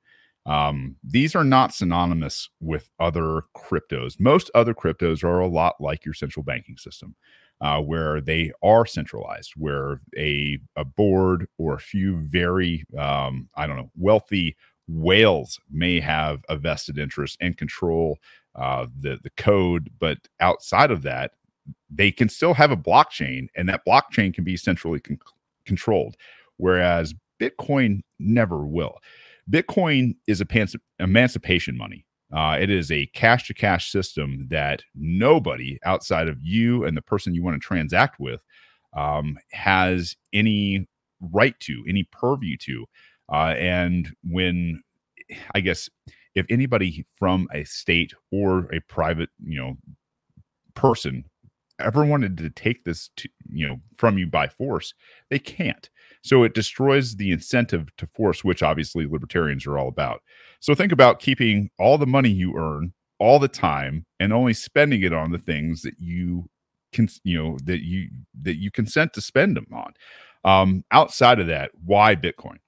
Um, these are not synonymous with other cryptos. Most other cryptos are a lot like your central banking system, uh, where they are centralized, where a, a board or a few very, um, I don't know, wealthy whales may have a vested interest and control uh, the, the code. But outside of that, they can still have a blockchain, and that blockchain can be centrally con- controlled, whereas Bitcoin never will. Bitcoin is a emancipation money. Uh, it is a cash to cash system that nobody outside of you and the person you want to transact with um, has any right to, any purview to. Uh, and when, I guess, if anybody from a state or a private, you know, person ever wanted to take this to, you know from you by force they can't. So it destroys the incentive to force which obviously libertarians are all about. So think about keeping all the money you earn all the time and only spending it on the things that you can you know that you that you consent to spend them on. Um, outside of that why bitcoin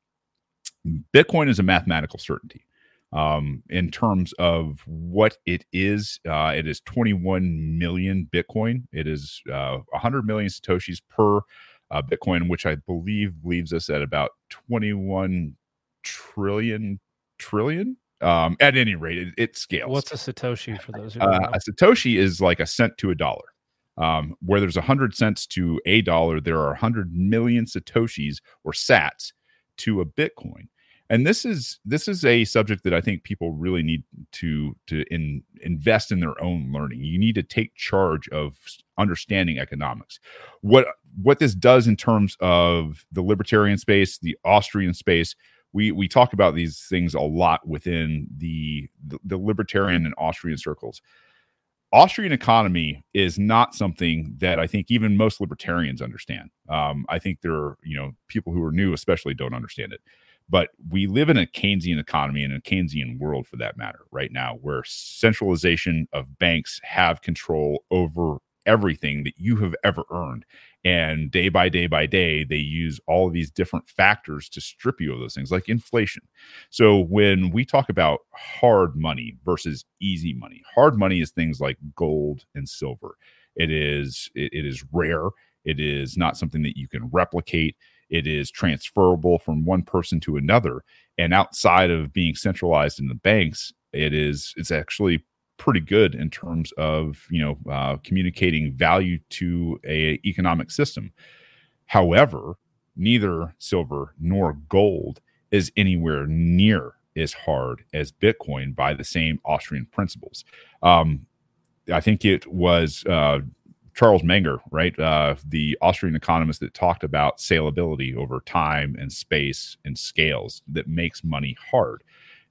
bitcoin is a mathematical certainty um, in terms of what it is. Uh, it is 21 million Bitcoin. It is uh, 100 million Satoshis per uh, Bitcoin, which I believe leaves us at about 21 trillion trillion. Um, at any rate, it, it scales. What's a Satoshi for those who don't Uh, a Satoshi is like a cent to a dollar. Um, where there's a hundred cents to a dollar, there are hundred million Satoshis or Sats to a Bitcoin. And this is this is a subject that I think people really need to to in, invest in their own learning. You need to take charge of understanding economics. What what this does in terms of the libertarian space, the Austrian space, we we talk about these things a lot within the the, the libertarian and Austrian circles Austrian economy is not something that I think even most libertarians understand. Um, I think there are, you know, people who are new, especially, don't understand it. But we live in a Keynesian economy and a Keynesian world, for that matter, right now, where centralization of banks have control over everything that you have ever earned. And day by day by day, they use all of these different factors to strip you of those things, like inflation. So when we talk about hard money versus easy money, hard money is things like gold and silver. It is it, it is rare. It is not something that you can replicate. It is transferable from one person to another. And outside of being centralized in the banks, it is it's actually pretty good in terms of you know uh, communicating value to a economic system. However, neither silver nor gold is anywhere near as hard as Bitcoin by the same Austrian principles. Um, I think it was uh, Charles Menger, right, uh, the Austrian economist that talked about salability over time and space and scales that makes money hard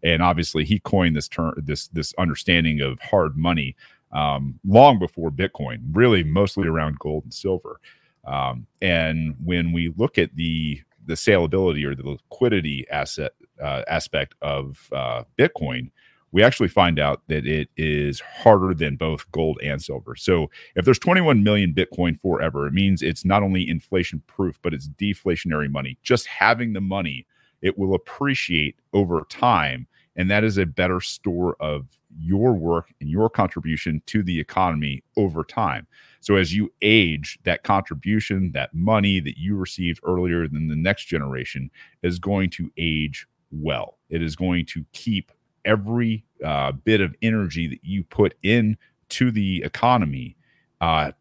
and obviously he coined this term this this understanding of hard money um, long before bitcoin really mostly around gold and silver um, and when we look at the the saleability or the liquidity asset uh, aspect of uh, bitcoin we actually find out that it is harder than both gold and silver. So if there's 21 million Bitcoin forever, it means it's not only inflation proof, but it's deflationary money. Just having the money it will appreciate over time. And that is a better store of your work and your contribution to the economy over time. So as you age, that contribution, that money that you received earlier than the next generation is going to age well. It is going to keep every uh, bit of energy that you put in to the economy uh,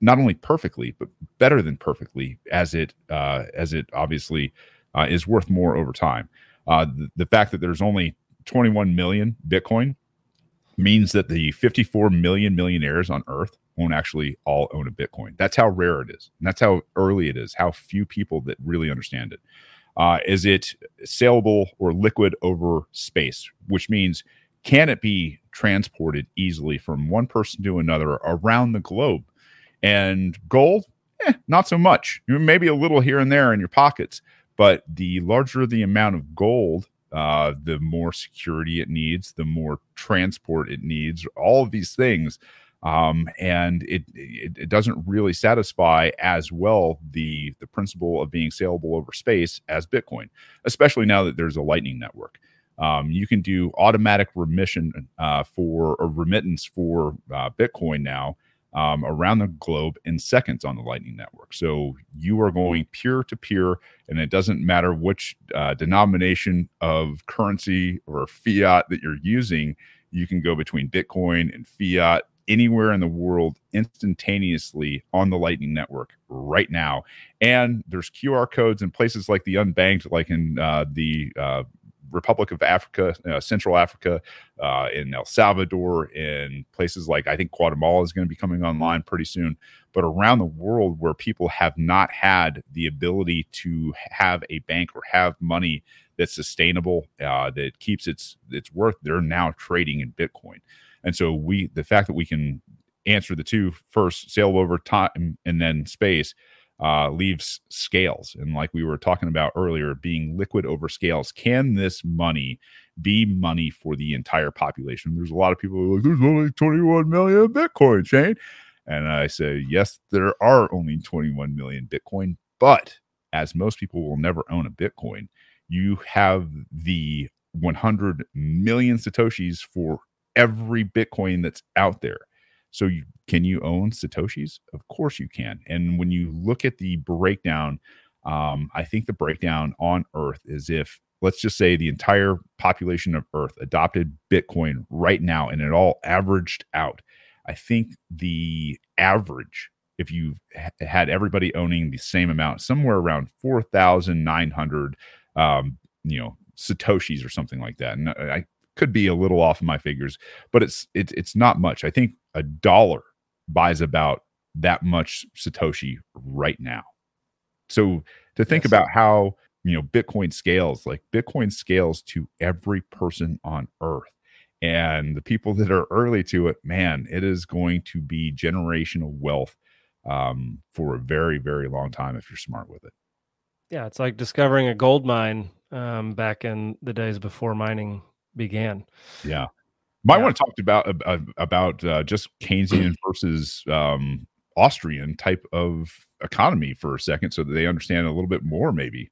not only perfectly but better than perfectly as it uh, as it obviously uh, is worth more over time. Uh, the, the, fact that there's only 21 million Bitcoin means that the 54 million millionaires on Earth won't actually all own a Bitcoin. That's how rare it is. And that's how early it is, how few people that really understand it. Uh, is it saleable or liquid over space, which means can it be transported easily from one person to another around the globe? And gold, eh, not so much. Maybe a little here and there in your pockets, but the larger the amount of gold, uh, the more security it needs, the more transport it needs, all of these things. Um, and it, it, it doesn't really satisfy as well the the principle of being saleable over space as Bitcoin, especially now that there's a Lightning network. Um, you can do automatic remission uh, for or remittance for uh, Bitcoin now um, around the globe in seconds on the Lightning Network. So you are going peer to peer, and it doesn't matter which uh, denomination of currency or fiat that you're using. You can go between Bitcoin and fiat anywhere in the world instantaneously on the Lightning Network right now. And there's QR codes in places like the unbanked, like in uh, the uh, Republic of Africa, uh, Central Africa, uh, in El Salvador, in places like I think Guatemala is going to be coming online pretty soon. But around the world where people have not had the ability to have a bank or have money that's sustainable, uh, that keeps its its worth, they're now trading in Bitcoin. And so we, the fact that we can answer the two first, sail over time and then space uh, leaves scales. And like we were talking about earlier, being liquid over scales, can this money be money for the entire population? There's a lot of people who are like, there's only 21 million Bitcoin, Shane. And I say, yes, there are only 21 million Bitcoin, but as most people will never own a Bitcoin, you have the 100 million Satoshis for every Bitcoin that's out there. So you, can you own Satoshis? Of course you can. And when you look at the breakdown, um, I think the breakdown on Earth is if let's just say the entire population of Earth adopted Bitcoin right now and it all averaged out. I think the average, if you had everybody owning the same amount, somewhere around 4,900, um, you know, Satoshis or something like that. And I could be a little off of my figures, but it's it's it's not much. I think a dollar buys about that much satoshi right now. So to think yes. about how you know Bitcoin scales, like Bitcoin scales to every person on Earth, And the people that are early to it, man, it is going to be generational wealth um, for a very, very long time if you're smart with it. Yeah, it's like discovering a gold mine um, back in the days before mining began. Yeah. Might Yeah. want to talk about uh, about uh, just Keynesian versus um, Austrian type of economy for a second, so that they understand a little bit more. Maybe.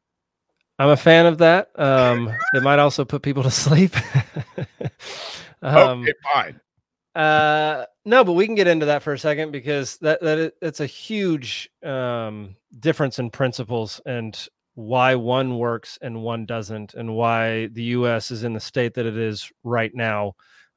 I'm a fan of that. Um, it might also put people to sleep. um, okay, fine. Uh, no, but we can get into that for a second because that that it's a huge um, difference in principles and why one works and one doesn't, and why the U.S. is in the state that it is right now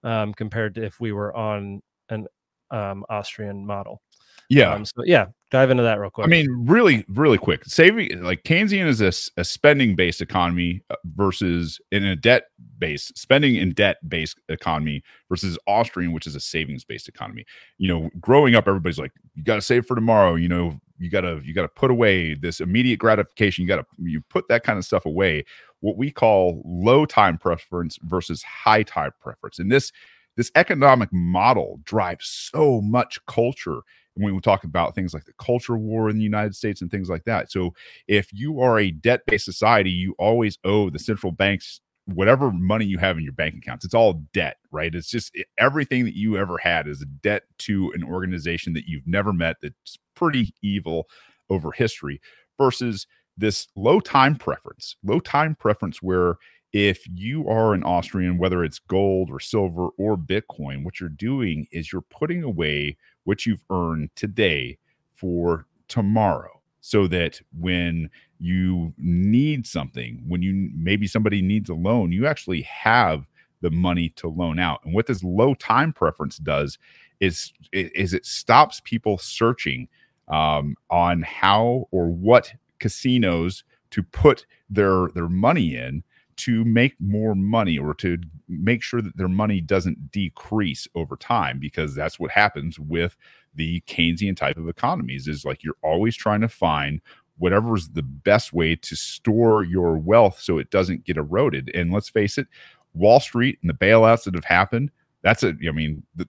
um, compared to if we were on an um, Austrian model. Yeah. Um, so yeah, dive into that real quick. I mean, really, really quick. Saving like Keynesian is a spending based economy uh, versus in a debt based spending in debt based economy versus Austrian, which is a savings based economy. You know, growing up, everybody's like, you got to save for tomorrow. You know, you gotta you gotta put away this immediate gratification. You gotta you put that kind of stuff away. What we call low time preference versus high time preference, and this this economic model drives so much culture when we talk about things like the culture war in the United States and things like that. So if you are a debt-based society, you always owe the central banks whatever money you have in your bank accounts. It's all debt, right? It's just everything that you ever had is a debt to an organization that you've never met that's pretty evil over history versus this low time preference. Low time preference where if you are an Austrian, whether it's gold or silver or Bitcoin, what you're doing is you're putting away what you've earned today for tomorrow so that when you need something when you maybe somebody needs a loan you actually have the money to loan out and what this low time preference does is is it stops people searching um, on how or what casinos to put their their money in to make more money or to make sure that their money doesn't decrease over time because that's what happens with the Keynesian type of economies is like you're always trying to find whatever whatever's the best way to store your wealth so it doesn't get eroded. And let's face it, Wall Street and the bailouts that have happened, that's a, I mean, the,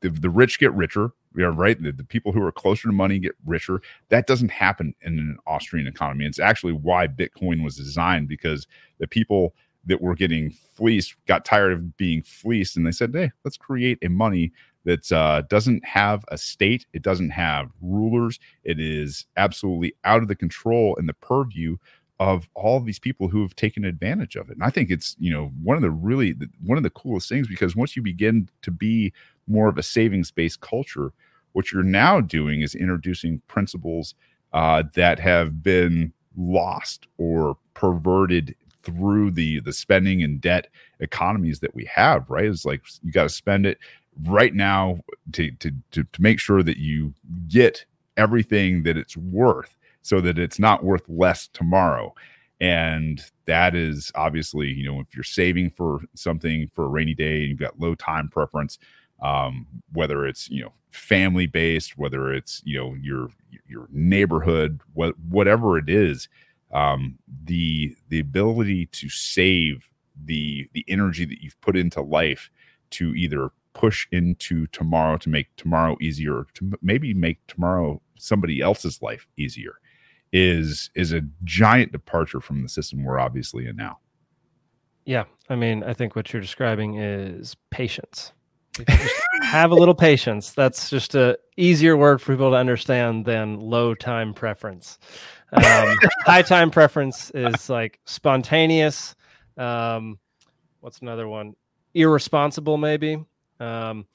the, the rich get richer, you know, right? The, the people who are closer to money get richer. That doesn't happen in an Austrian economy. It's actually why Bitcoin was designed because the people that were getting fleeced got tired of being fleeced and they said, hey, let's create a money that uh, doesn't have a state, it doesn't have rulers, it is absolutely out of the control and the purview of all these people who have taken advantage of it. And I think it's you know one of the really one of the coolest things because once you begin to be more of a savings based culture, what you're now doing is introducing principles uh, that have been lost or perverted through the the spending and debt economies that we have. Right? It's like you got to spend it right now to, to to to make sure that you get everything that it's worth so that it's not worth less tomorrow and that is obviously you know if you're saving for something for a rainy day and you've got low time preference um, whether it's you know family based whether it's you know your your neighborhood what, whatever it is um, the the ability to save the the energy that you've put into life to either push into tomorrow to make tomorrow easier to maybe make tomorrow somebody else's life easier is is a giant departure from the system we're obviously in now Yeah, I mean, I think what you're describing is patience. If you just have a little patience. That's just a easier word for people to understand than low time preference. Um, high time preference is like spontaneous. Um, what's another one? Irresponsible, maybe. Um,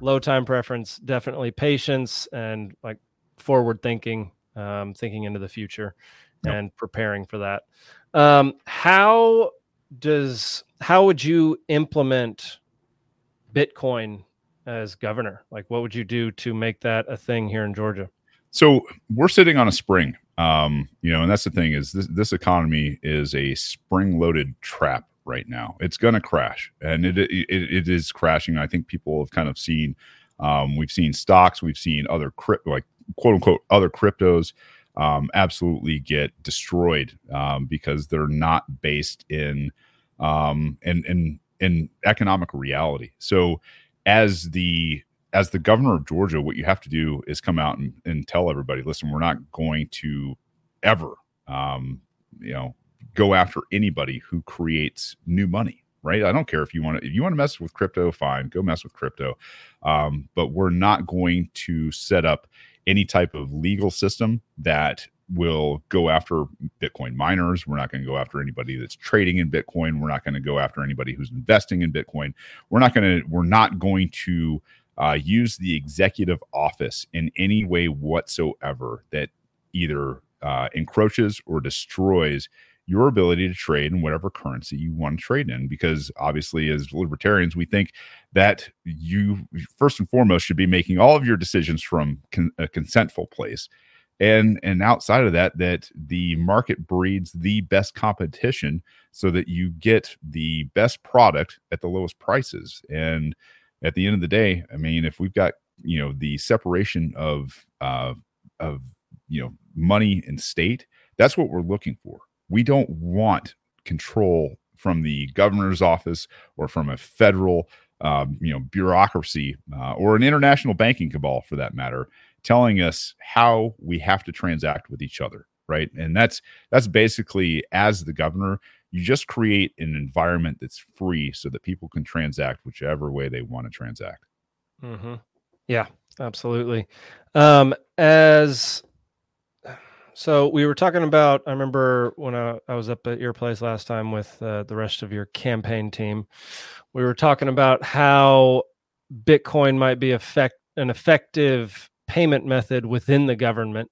low time preference, definitely patience and like forward thinking, um, thinking into the future Yep. and preparing for that. Um, how does how would you implement Bitcoin as governor? Like, what would you do to make that a thing here in Georgia? so we're sitting on a spring um you know and that's the thing is this, this economy is a spring loaded trap right now it's going to crash and it, it it is crashing i think people have kind of seen um we've seen stocks we've seen other crypto like quote unquote other cryptos um absolutely get destroyed um because they're not based in um and and in economic reality. So as the as the governor of Georgia, what you have to do is come out and, and tell everybody, listen, we're not going to ever, um, you know, go after anybody who creates new money. Right. I don't care if you want to, if you want to mess with crypto, fine, go mess with crypto. Um, but we're not going to set up any type of legal system that will go after Bitcoin miners. We're not going to go after anybody that's trading in Bitcoin. We're not going to go after anybody who's investing in Bitcoin. We're not going to, we're not going to uh, use the executive office in any way whatsoever that either uh, encroaches or destroys your ability to trade in whatever currency you want to trade in. Because obviously, as libertarians, we think that you first and foremost should be making all of your decisions from con- a consentful place and and outside of that that the market breeds the best competition so that you get the best product at the lowest prices. And at the end of the day i mean if we've got you know the separation of uh of you know money and state that's what we're looking for. We don't want control from the governor's office or from a federal um, you know bureaucracy uh, or an international banking cabal for that matter telling us how we have to transact with each other right? And that's that's basically as the governor you just create an environment that's free so that people can transact whichever way they want to transact. Mm-hmm. yeah absolutely. Um as so we were talking about i remember when i, I was up at your place last time with uh, the rest of your campaign team. We were talking about how bitcoin might be effect an effective payment method within the government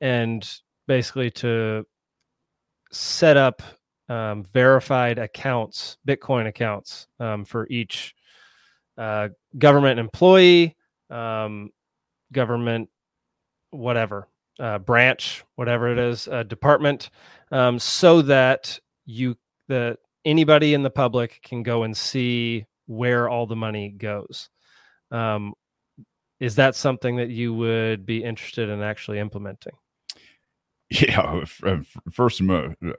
and basically to set up um, verified accounts, Bitcoin accounts um, for each uh, government employee, um, government, whatever, uh, branch, whatever it is, uh, department, um, so that you that anybody in the public can go and see where all the money goes. Is that something that you would be interested in actually implementing? Yeah, uh, first,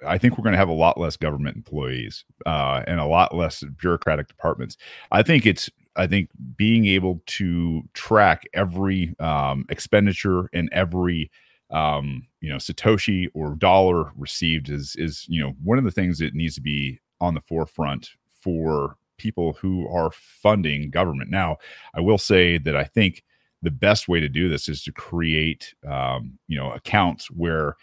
I think we're going to have a lot less government employees uh, and a lot less bureaucratic departments. I think it's, I think being able to track every um, expenditure and every, um, you know, satoshi or dollar received is is you know one of the things that needs to be on the forefront for people who are funding government. Now, I will say that I think the best way to do this is to create um, you know accounts where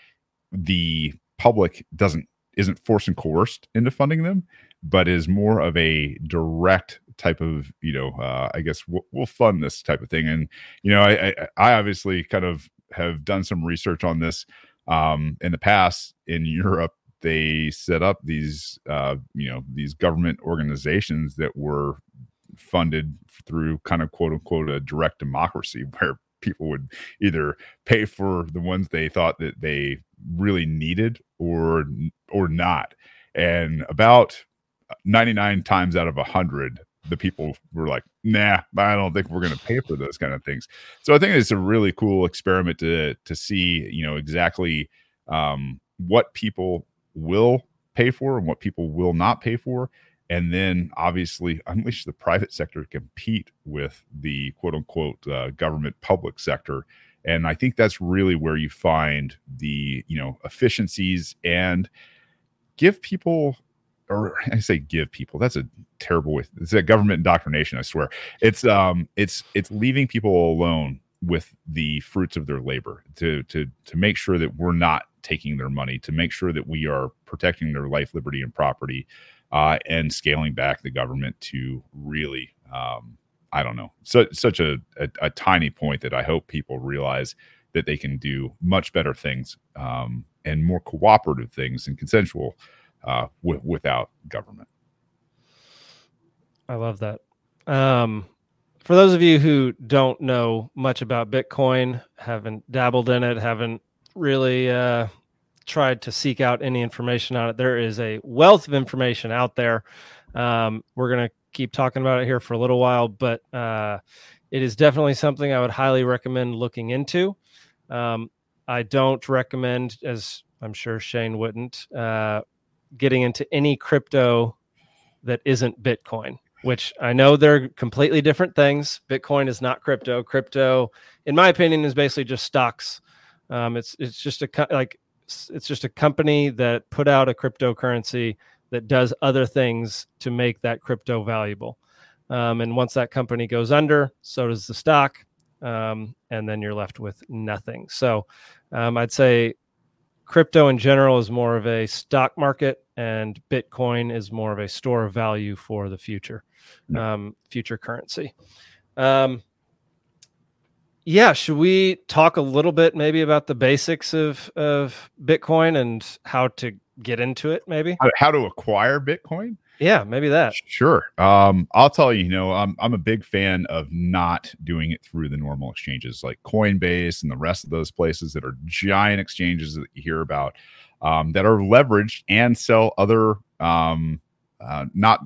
the public doesn't isn't forced and coerced into funding them but is more of a direct type of you know uh, i guess we'll, we'll, fund this type of thing. And you know I, I, I obviously kind of have done some research on this um, in the past. In europe they set up these uh, you know these government organizations that were funded through kind of quote unquote a direct democracy where people would either pay for the ones they thought that they really needed or or not. And about 99 times out of 100 the people were like nah i don't think we're going to pay for those kind of things. So i think it's a really cool experiment to to see you know exactly um, what people will pay for and what people will not pay for and then obviously unleash the private sector to compete with the quote unquote uh, government public sector. And i think that's really where you find the you know efficiencies and give people or i say give people that's a terrible way it's a government indoctrination i swear. It's um it's it's leaving people alone with the fruits of their labor to to to make sure that we're not taking their money to make sure that we are protecting their life liberty and property uh, and scaling back the government to really, um, I don't know, so, such a, a, a, tiny point that I hope people realize that they can do much better things um, and more cooperative things and consensual uh, w- without government. I love that. Um, for those of you who don't know much about Bitcoin, haven't dabbled in it, haven't really uh, tried to seek out any information on it. There is a wealth of information out there. Um, we're going to keep talking about it here for a little while, but uh, it is definitely something I would highly recommend looking into. Um, I don't recommend, as I'm sure Shane wouldn't, uh, getting into any crypto that isn't Bitcoin, which I know they're completely different things. Bitcoin is not crypto. Crypto, in my opinion, is basically just stocks. Um, it's it's just a like it's just a company that put out a cryptocurrency that does other things to make that crypto valuable. Um, and once that company goes under, so does the stock, um, and then you're left with nothing. So um, I'd say crypto in general is more of a stock market, and Bitcoin is more of a store of value for the future, um, future currency. Um, yeah, should we talk a little bit maybe about the basics of of Bitcoin and how to get into it? Maybe how, to acquire Bitcoin. Yeah, maybe that. Sure. Um, I'll tell you, you know, I'm I'm a big fan of not doing it through the normal exchanges like Coinbase and the rest of those places that are giant exchanges that you hear about um, that are leveraged and sell other um, uh, not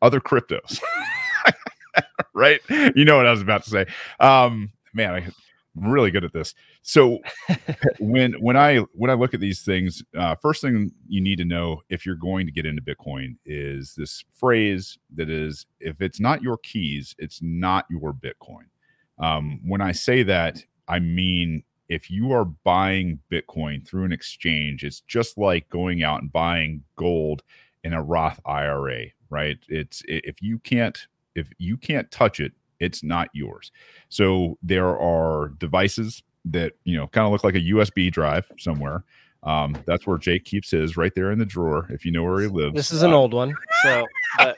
other cryptos. right? You know what I was about to say. Um, man, I I'm really good at this. So when when I when I look at these things, uh, first thing you need to know if you're going to get into Bitcoin is this phrase that is if it's not your keys, it's not your Bitcoin. Um, when I say that, I mean if you are buying Bitcoin through an exchange, it's just like going out and buying gold in a Roth IRA, right? It's if you can't if you can't touch it, it's not yours. So there are devices that you know kind of look like a USB drive somewhere. Um, that's where Jake keeps his right there in the drawer. If you know where he lives, this is an uh, old one, so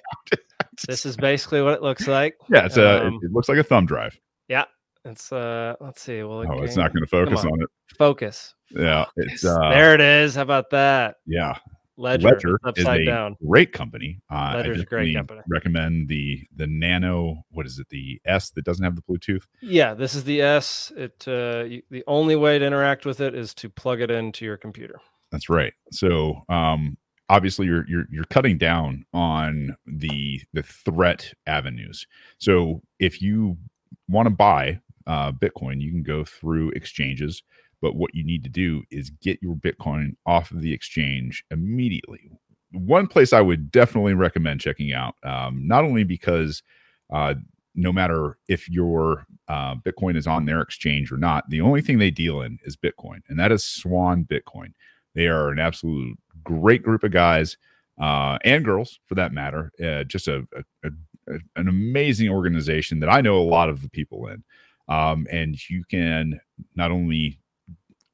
this is basically what it looks like. Yeah, it's a. Um, it, it, looks like a thumb drive. Yeah, it's uh. Let's see. Well, oh, it's not going to focus on. on. it. Focus. Yeah, it's uh, there. It is. How about that? Yeah, Ledger, Ledger upside is a down. great company. Uh, Ledger's a great company. Recommend the the Nano. What is it? The S that doesn't have the Bluetooth. Yeah, this is the S. It uh, you, the only way to interact with it is to plug it into your computer. That's right. So um, obviously you're you're you're cutting down on the the threat avenues. So if you want to buy uh, Bitcoin, you can go through exchanges but what you need to do is get your Bitcoin off of the exchange immediately. One place I would definitely recommend checking out, um, not only because uh, no matter if your uh, Bitcoin is on their exchange or not, the only thing they deal in is Bitcoin, and that is Swan Bitcoin. They are an absolute great group of guys uh, and girls, for that matter. Uh, just a, a, a, an amazing organization that I know a lot of the people in. Um, and you can not only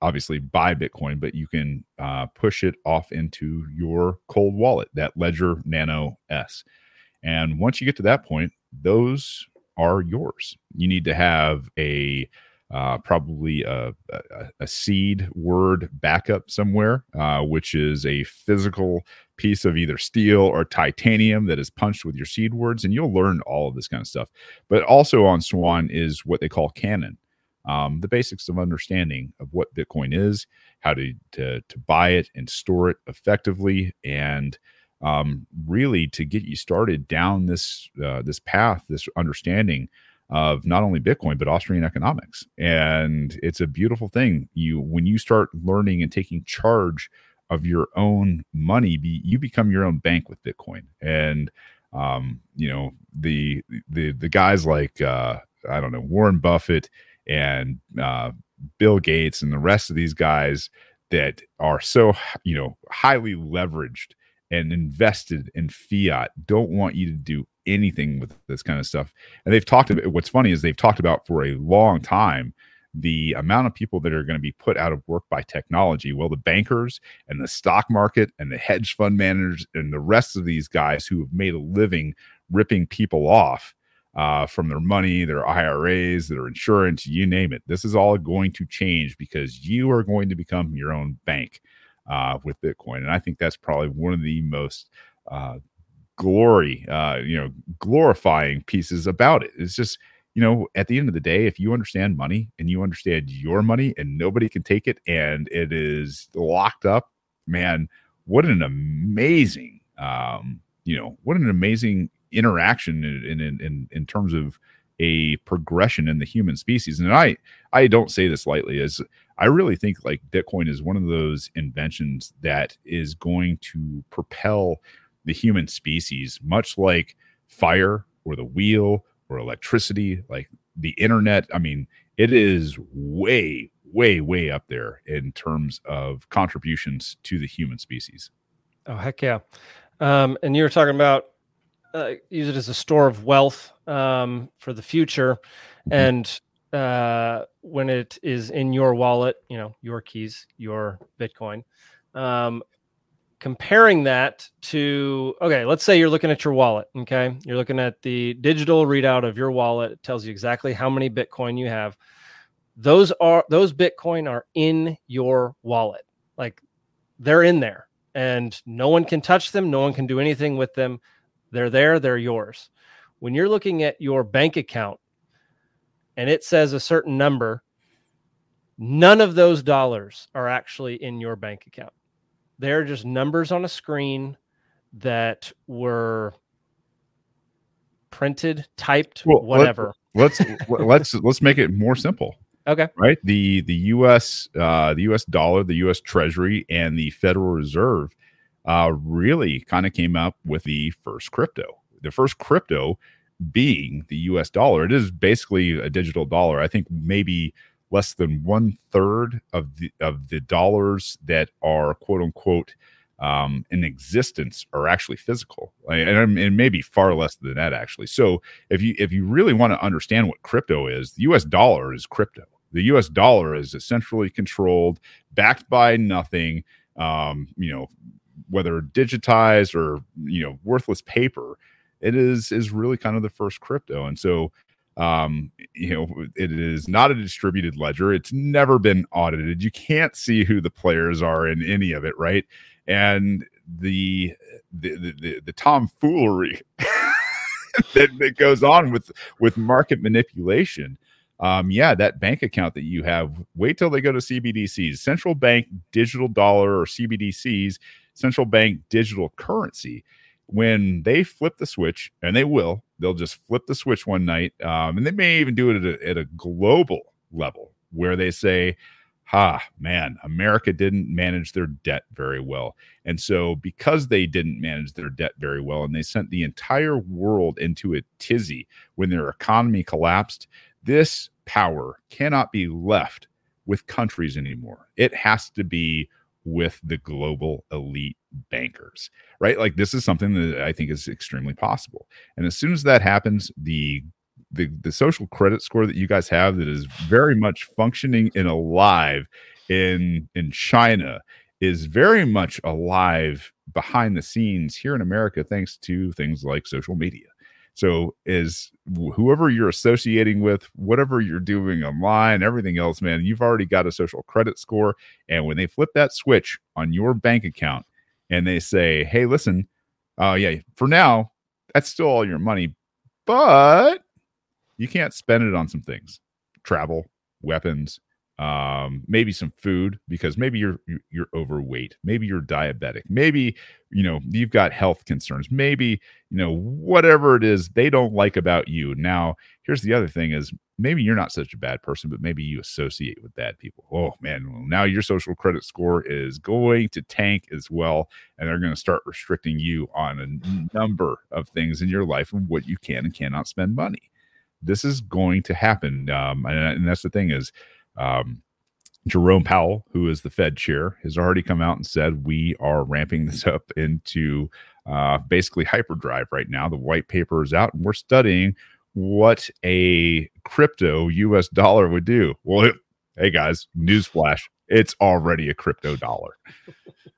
obviously buy Bitcoin, but you can uh, push it off into your cold wallet, that Ledger Nano S. And once you get to that point, those are yours. You need to have a uh, probably a, a, a, seed word backup somewhere, uh, which is a physical piece of either steel or titanium that is punched with your seed words. And you'll learn all of this kind of stuff. But also on Swan is what they call Canon um, the basics of understanding of what Bitcoin is, how to, to, to buy it and store it effectively, and um, really to get you started down this uh, this path, this understanding of not only Bitcoin but Austrian economics. And it's a beautiful thing. You when you start learning and taking charge of your own money, be, you become your own bank with Bitcoin. And um, you know the the the guys like uh, I don't know Warren Buffett and uh, Bill Gates and the rest of these guys that are so you know highly leveraged and invested in fiat don't want you to do anything with this kind of stuff. And they've talked about what's funny is they've talked about for a long time the amount of people that are going to be put out of work by technology. Well, the bankers and the stock market and the hedge fund managers and the rest of these guys who have made a living ripping people off uh, from their money, their IRAs, their insurance, you name it. This is all going to change because you are going to become your own bank uh, with Bitcoin. And I think that's probably one of the most uh, glory, uh, you know, glorifying pieces about it. It's just, you know, at the end of the day, if you understand money and you understand your money and nobody can take it and it is locked up, man, what an amazing, um, you know, what an amazing interaction in, in in in terms of a progression in the human species and i i don't say this lightly as i really think like bitcoin is one of those inventions that is going to propel the human species, much like fire or the wheel or electricity, like the internet. I mean, it is way, way, way up there in terms of contributions to the human species. Oh heck yeah! Um, and you were talking about uh, use it as a store of wealth um, for the future, mm-hmm. and uh, when it is in your wallet, you know your keys, your Bitcoin. Um, comparing that to okay, let's say you're looking at your wallet. Okay, you're looking at the digital readout of your wallet. It tells you exactly how many Bitcoin you have. Those are those Bitcoin are in your wallet, like they're in there and no one can touch them. No one can do anything with them. They're there, they're yours. When you're looking at your bank account and it says a certain number, none of those dollars are actually in your bank account. They're just numbers on a screen that were printed, typed, well, whatever. Let's let's let's make it more simple. Okay. Right. The the U.S. Uh, the U.S. dollar, the U.S. Treasury, and the Federal Reserve uh, really kind of came up with the first crypto. The first crypto being the U.S. dollar. It is basically a digital dollar. I think maybe less than one third of the of the dollars that are quote unquote um, in existence are actually physical, and, and maybe far less than that actually. So if you if you really want to understand what crypto is, the U.S. dollar is crypto. The U.S. dollar is essentially controlled, backed by nothing. Um, you know, whether digitized or you know worthless paper, it is is really kind of the first crypto, and so um you know it is not a distributed ledger. It's never been audited. You can't see who the players are in any of it right? And the the the, the, the tomfoolery that, that goes on with with market manipulation um, yeah, that bank account that you have, wait till they go to CBDCs, central bank digital dollar or CBDCs, central bank digital currency. When they flip the switch, and they will, they'll just flip the switch one night, um, and they may even do it at a, at a global level where they say, ha, man, America didn't manage their debt very well. And so, because they didn't manage their debt very well, and they sent the entire world into a tizzy when their economy collapsed, this power cannot be left with countries anymore. It has to be with the global elite bankers, right? Like, this is something that I think is extremely possible. And as soon as that happens, the the the social credit score that you guys have that is very much functioning and alive in in China is very much alive behind the scenes here in America thanks to things like social media. So is whoever you're associating with, whatever you're doing online, everything else, man, you've already got a social credit score. And when they flip that switch on your bank account and they say, hey, listen, uh, yeah, for now, that's still all your money, but you can't spend it on some things travel weapons um, maybe some food because maybe you're you're overweight maybe you're diabetic maybe you know you've got health concerns maybe you know whatever it is they don't like about you now here's the other thing is maybe you're not such a bad person but maybe you associate with bad people oh man well, now your social credit score is going to tank as well and they're going to start restricting you on a number of things in your life and what you can and cannot spend money this is going to happen. Um, and, and, that's the thing is, um, Jerome Powell, who is the Fed chair, has already come out and said we are ramping this up into uh, basically hyperdrive right now. The white paper is out, and we're studying what a crypto U.S. dollar would do. Well, hey guys, newsflash: it's already a crypto dollar.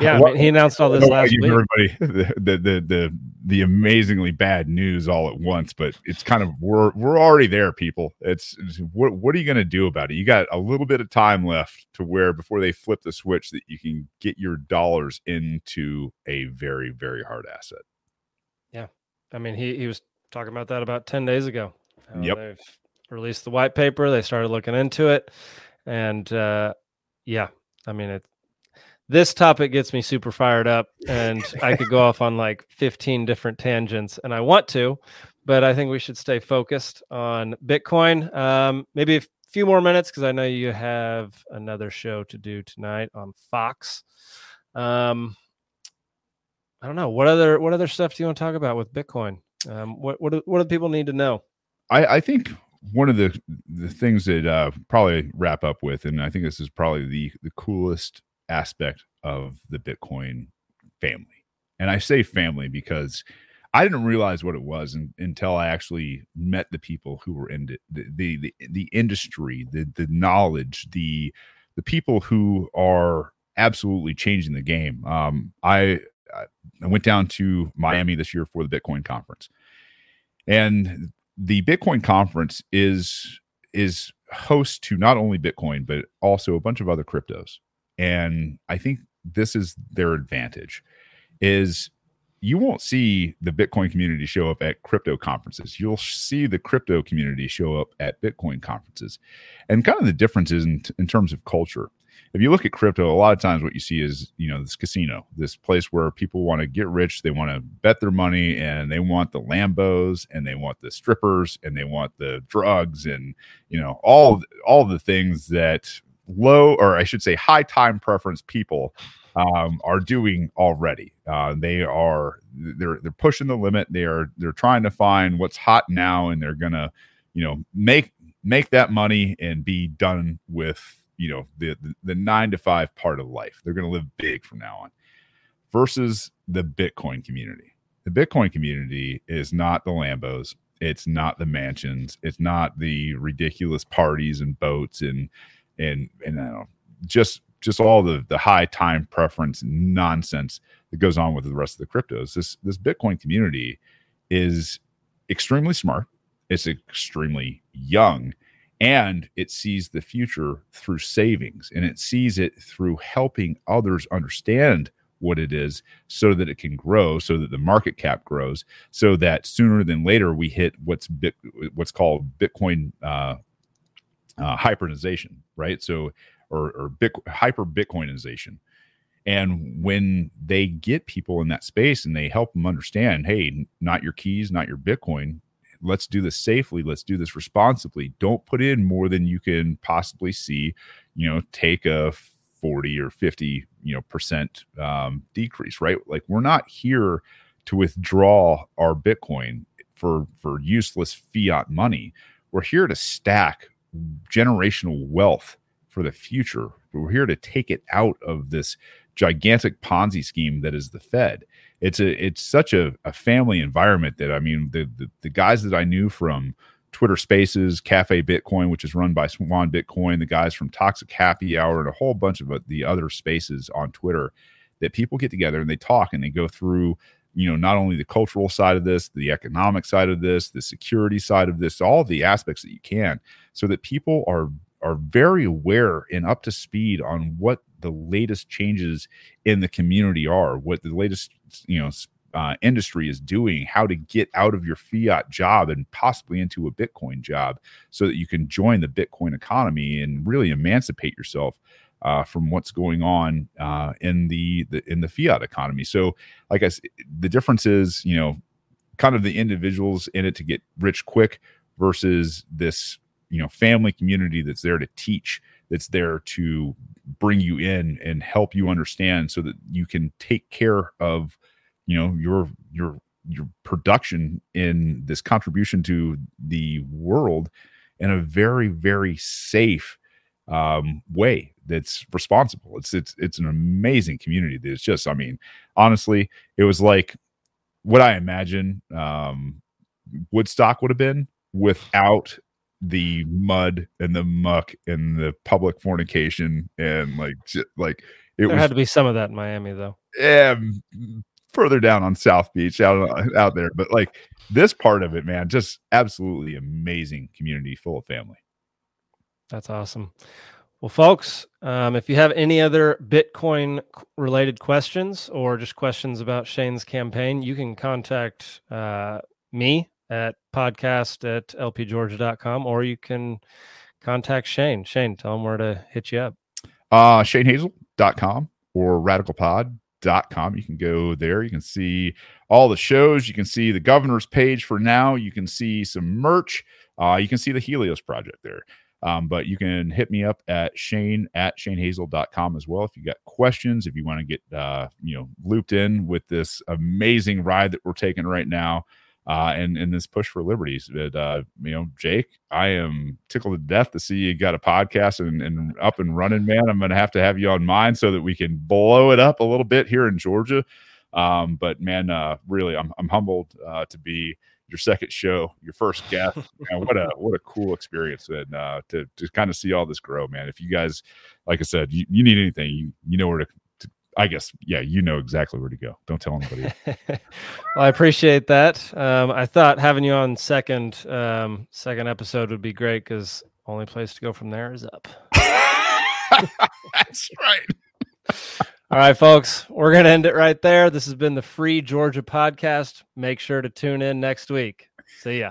Yeah, I mean, he announced all this last week. Everybody the, the, the the the amazingly bad news all at once, but it's kind of we're we're already there, people. It's, it's what what are you going to do about it? You got a little bit of time left to where before they flip the switch that you can get your dollars into a very very hard asset. Yeah, I mean he he was talking about that about ten days ago. Uh, yep, they've released the white paper. They started looking into it, and uh, yeah, I mean it this topic gets me super fired up and I could go off on like 15 different tangents and I want to, but I think we should stay focused on Bitcoin. Um, maybe a few more minutes because I know you have another show to do tonight on Fox. Um, I don't know what other what other stuff do you want to talk about with Bitcoin? Um, what what do, what do people need to know? I, I think one of the the things that uh, probably wrap up with, and I think this is probably the the coolest aspect of the Bitcoin family, and I say family because I didn't realize what it was in, until I actually met the people who were in the the the, the industry, the the knowledge, the the people who are absolutely changing the game. Um, I I went down to Miami this year for the Bitcoin conference, and the Bitcoin conference is is host to not only Bitcoin but also a bunch of other cryptos. And I think this is their advantage is you won't see the Bitcoin community show up at crypto conferences. You'll see the crypto community show up at Bitcoin conferences. And kind of the differences in, in terms of culture if you look at crypto, a lot of times what you see is, you know, this casino, this place where people want to get rich, they want to bet their money and they want the Lambos and they want the strippers and they want the drugs and, you know, all all the things that low or I should say high time preference people um, are doing already. Uh, they are they're they're pushing the limit. They are they're trying to find what's hot now, and they're gonna you know make make that money and be done with you know the, the, the nine to five part of life. They're to live big from now on. Versus the Bitcoin community. The Bitcoin community is not the Lambos. It's not the mansions. It's not the ridiculous parties and boats and and and I don't know, just just all the the high time preference nonsense that goes on with the rest of the cryptos. This this Bitcoin community is extremely smart. It's extremely young and it sees the future through savings and it sees it through helping others understand what it is so that it can grow so that the market cap grows so that sooner than later we hit what's bit, what's called bitcoin uh, uh, right? So or, or hyper bitcoinization. And when they get people in that space and they help them understand hey not your keys not your bitcoin let's do this safely let's do this responsibly. Don't put in more than you can possibly see you know take a 40 or 50 you know percent um, decrease right? Like we're not here to withdraw our bitcoin for for useless fiat money. We're here to stack generational wealth for the future. We're here to take it out of this gigantic ponzi scheme that is the fed. It's a it's such a, a family environment that I mean the, the, the guys that I knew from Twitter Spaces, Cafe Bitcoin, which is run by Swan Bitcoin, the guys from Toxic Happy Hour, and a whole bunch of uh, the other spaces on Twitter that people get together and they talk and they go through you know not only the cultural side of this the economic side of this the security side of this all the aspects that you can so that people are are very aware and up to speed on what the latest changes in the community are, what the latest you know uh, industry is doing, how to get out of your fiat job and possibly into a Bitcoin job, so that you can join the Bitcoin economy and really emancipate yourself uh, from what's going on uh, in the, the in the fiat economy. So, like I said, the difference is you know kind of the individuals in it to get rich quick versus this you know family community that's there to teach that's there to bring you in and help you understand so that you can take care of you know your your your production in this contribution to the world in a very very safe um, way that's responsible it's it's it's an amazing community that's just i mean honestly it was like what i imagine um, woodstock would have been without the mud and the muck and the public fornication and like like it there was, had to be some of that in Miami though. Yeah, further down on South Beach out out there, but like this part of it, man, just absolutely amazing community full of family. That's awesome. Well, folks, um, if you have any other Bitcoin related questions or just questions about Shane's campaign, you can contact uh, me at podcast at lpgeorgia.com or you can contact Shane. Shane, tell him where to hit you up. Uh, ShaneHazel.com or radicalpod.com. You can go there. You can see all the shows. You can see the governor's page for now. You can see some merch. uh, you can see the Helios project there. Um, but you can hit me up at Shane at ShaneHazel.com as well if you got questions, if you want to get uh, you know looped in with this amazing ride that we're taking right now uh, and and this push for liberties. But uh, you know, Jake, I am tickled to death to see you got a podcast and, and up and running, man. I'm to have to have you on mine so that we can blow it up a little bit here in Georgia. Um, but man, uh, really, I'm I'm humbled uh, to be your second show, your first guest. man, what a what a cool experience, and uh, to to kind of see all this grow, man. If you guys, like I said, you, you need anything, you you know where to I guess, yeah, you know exactly where to go. Don't tell anybody. well, I appreciate that. Um, I thought having you on second um, second episode would be great because only place to go from there is up. That's right. All right, folks, we're going to end it right there. This has been the Free Georgia podcast. Make sure to tune in next week. See ya.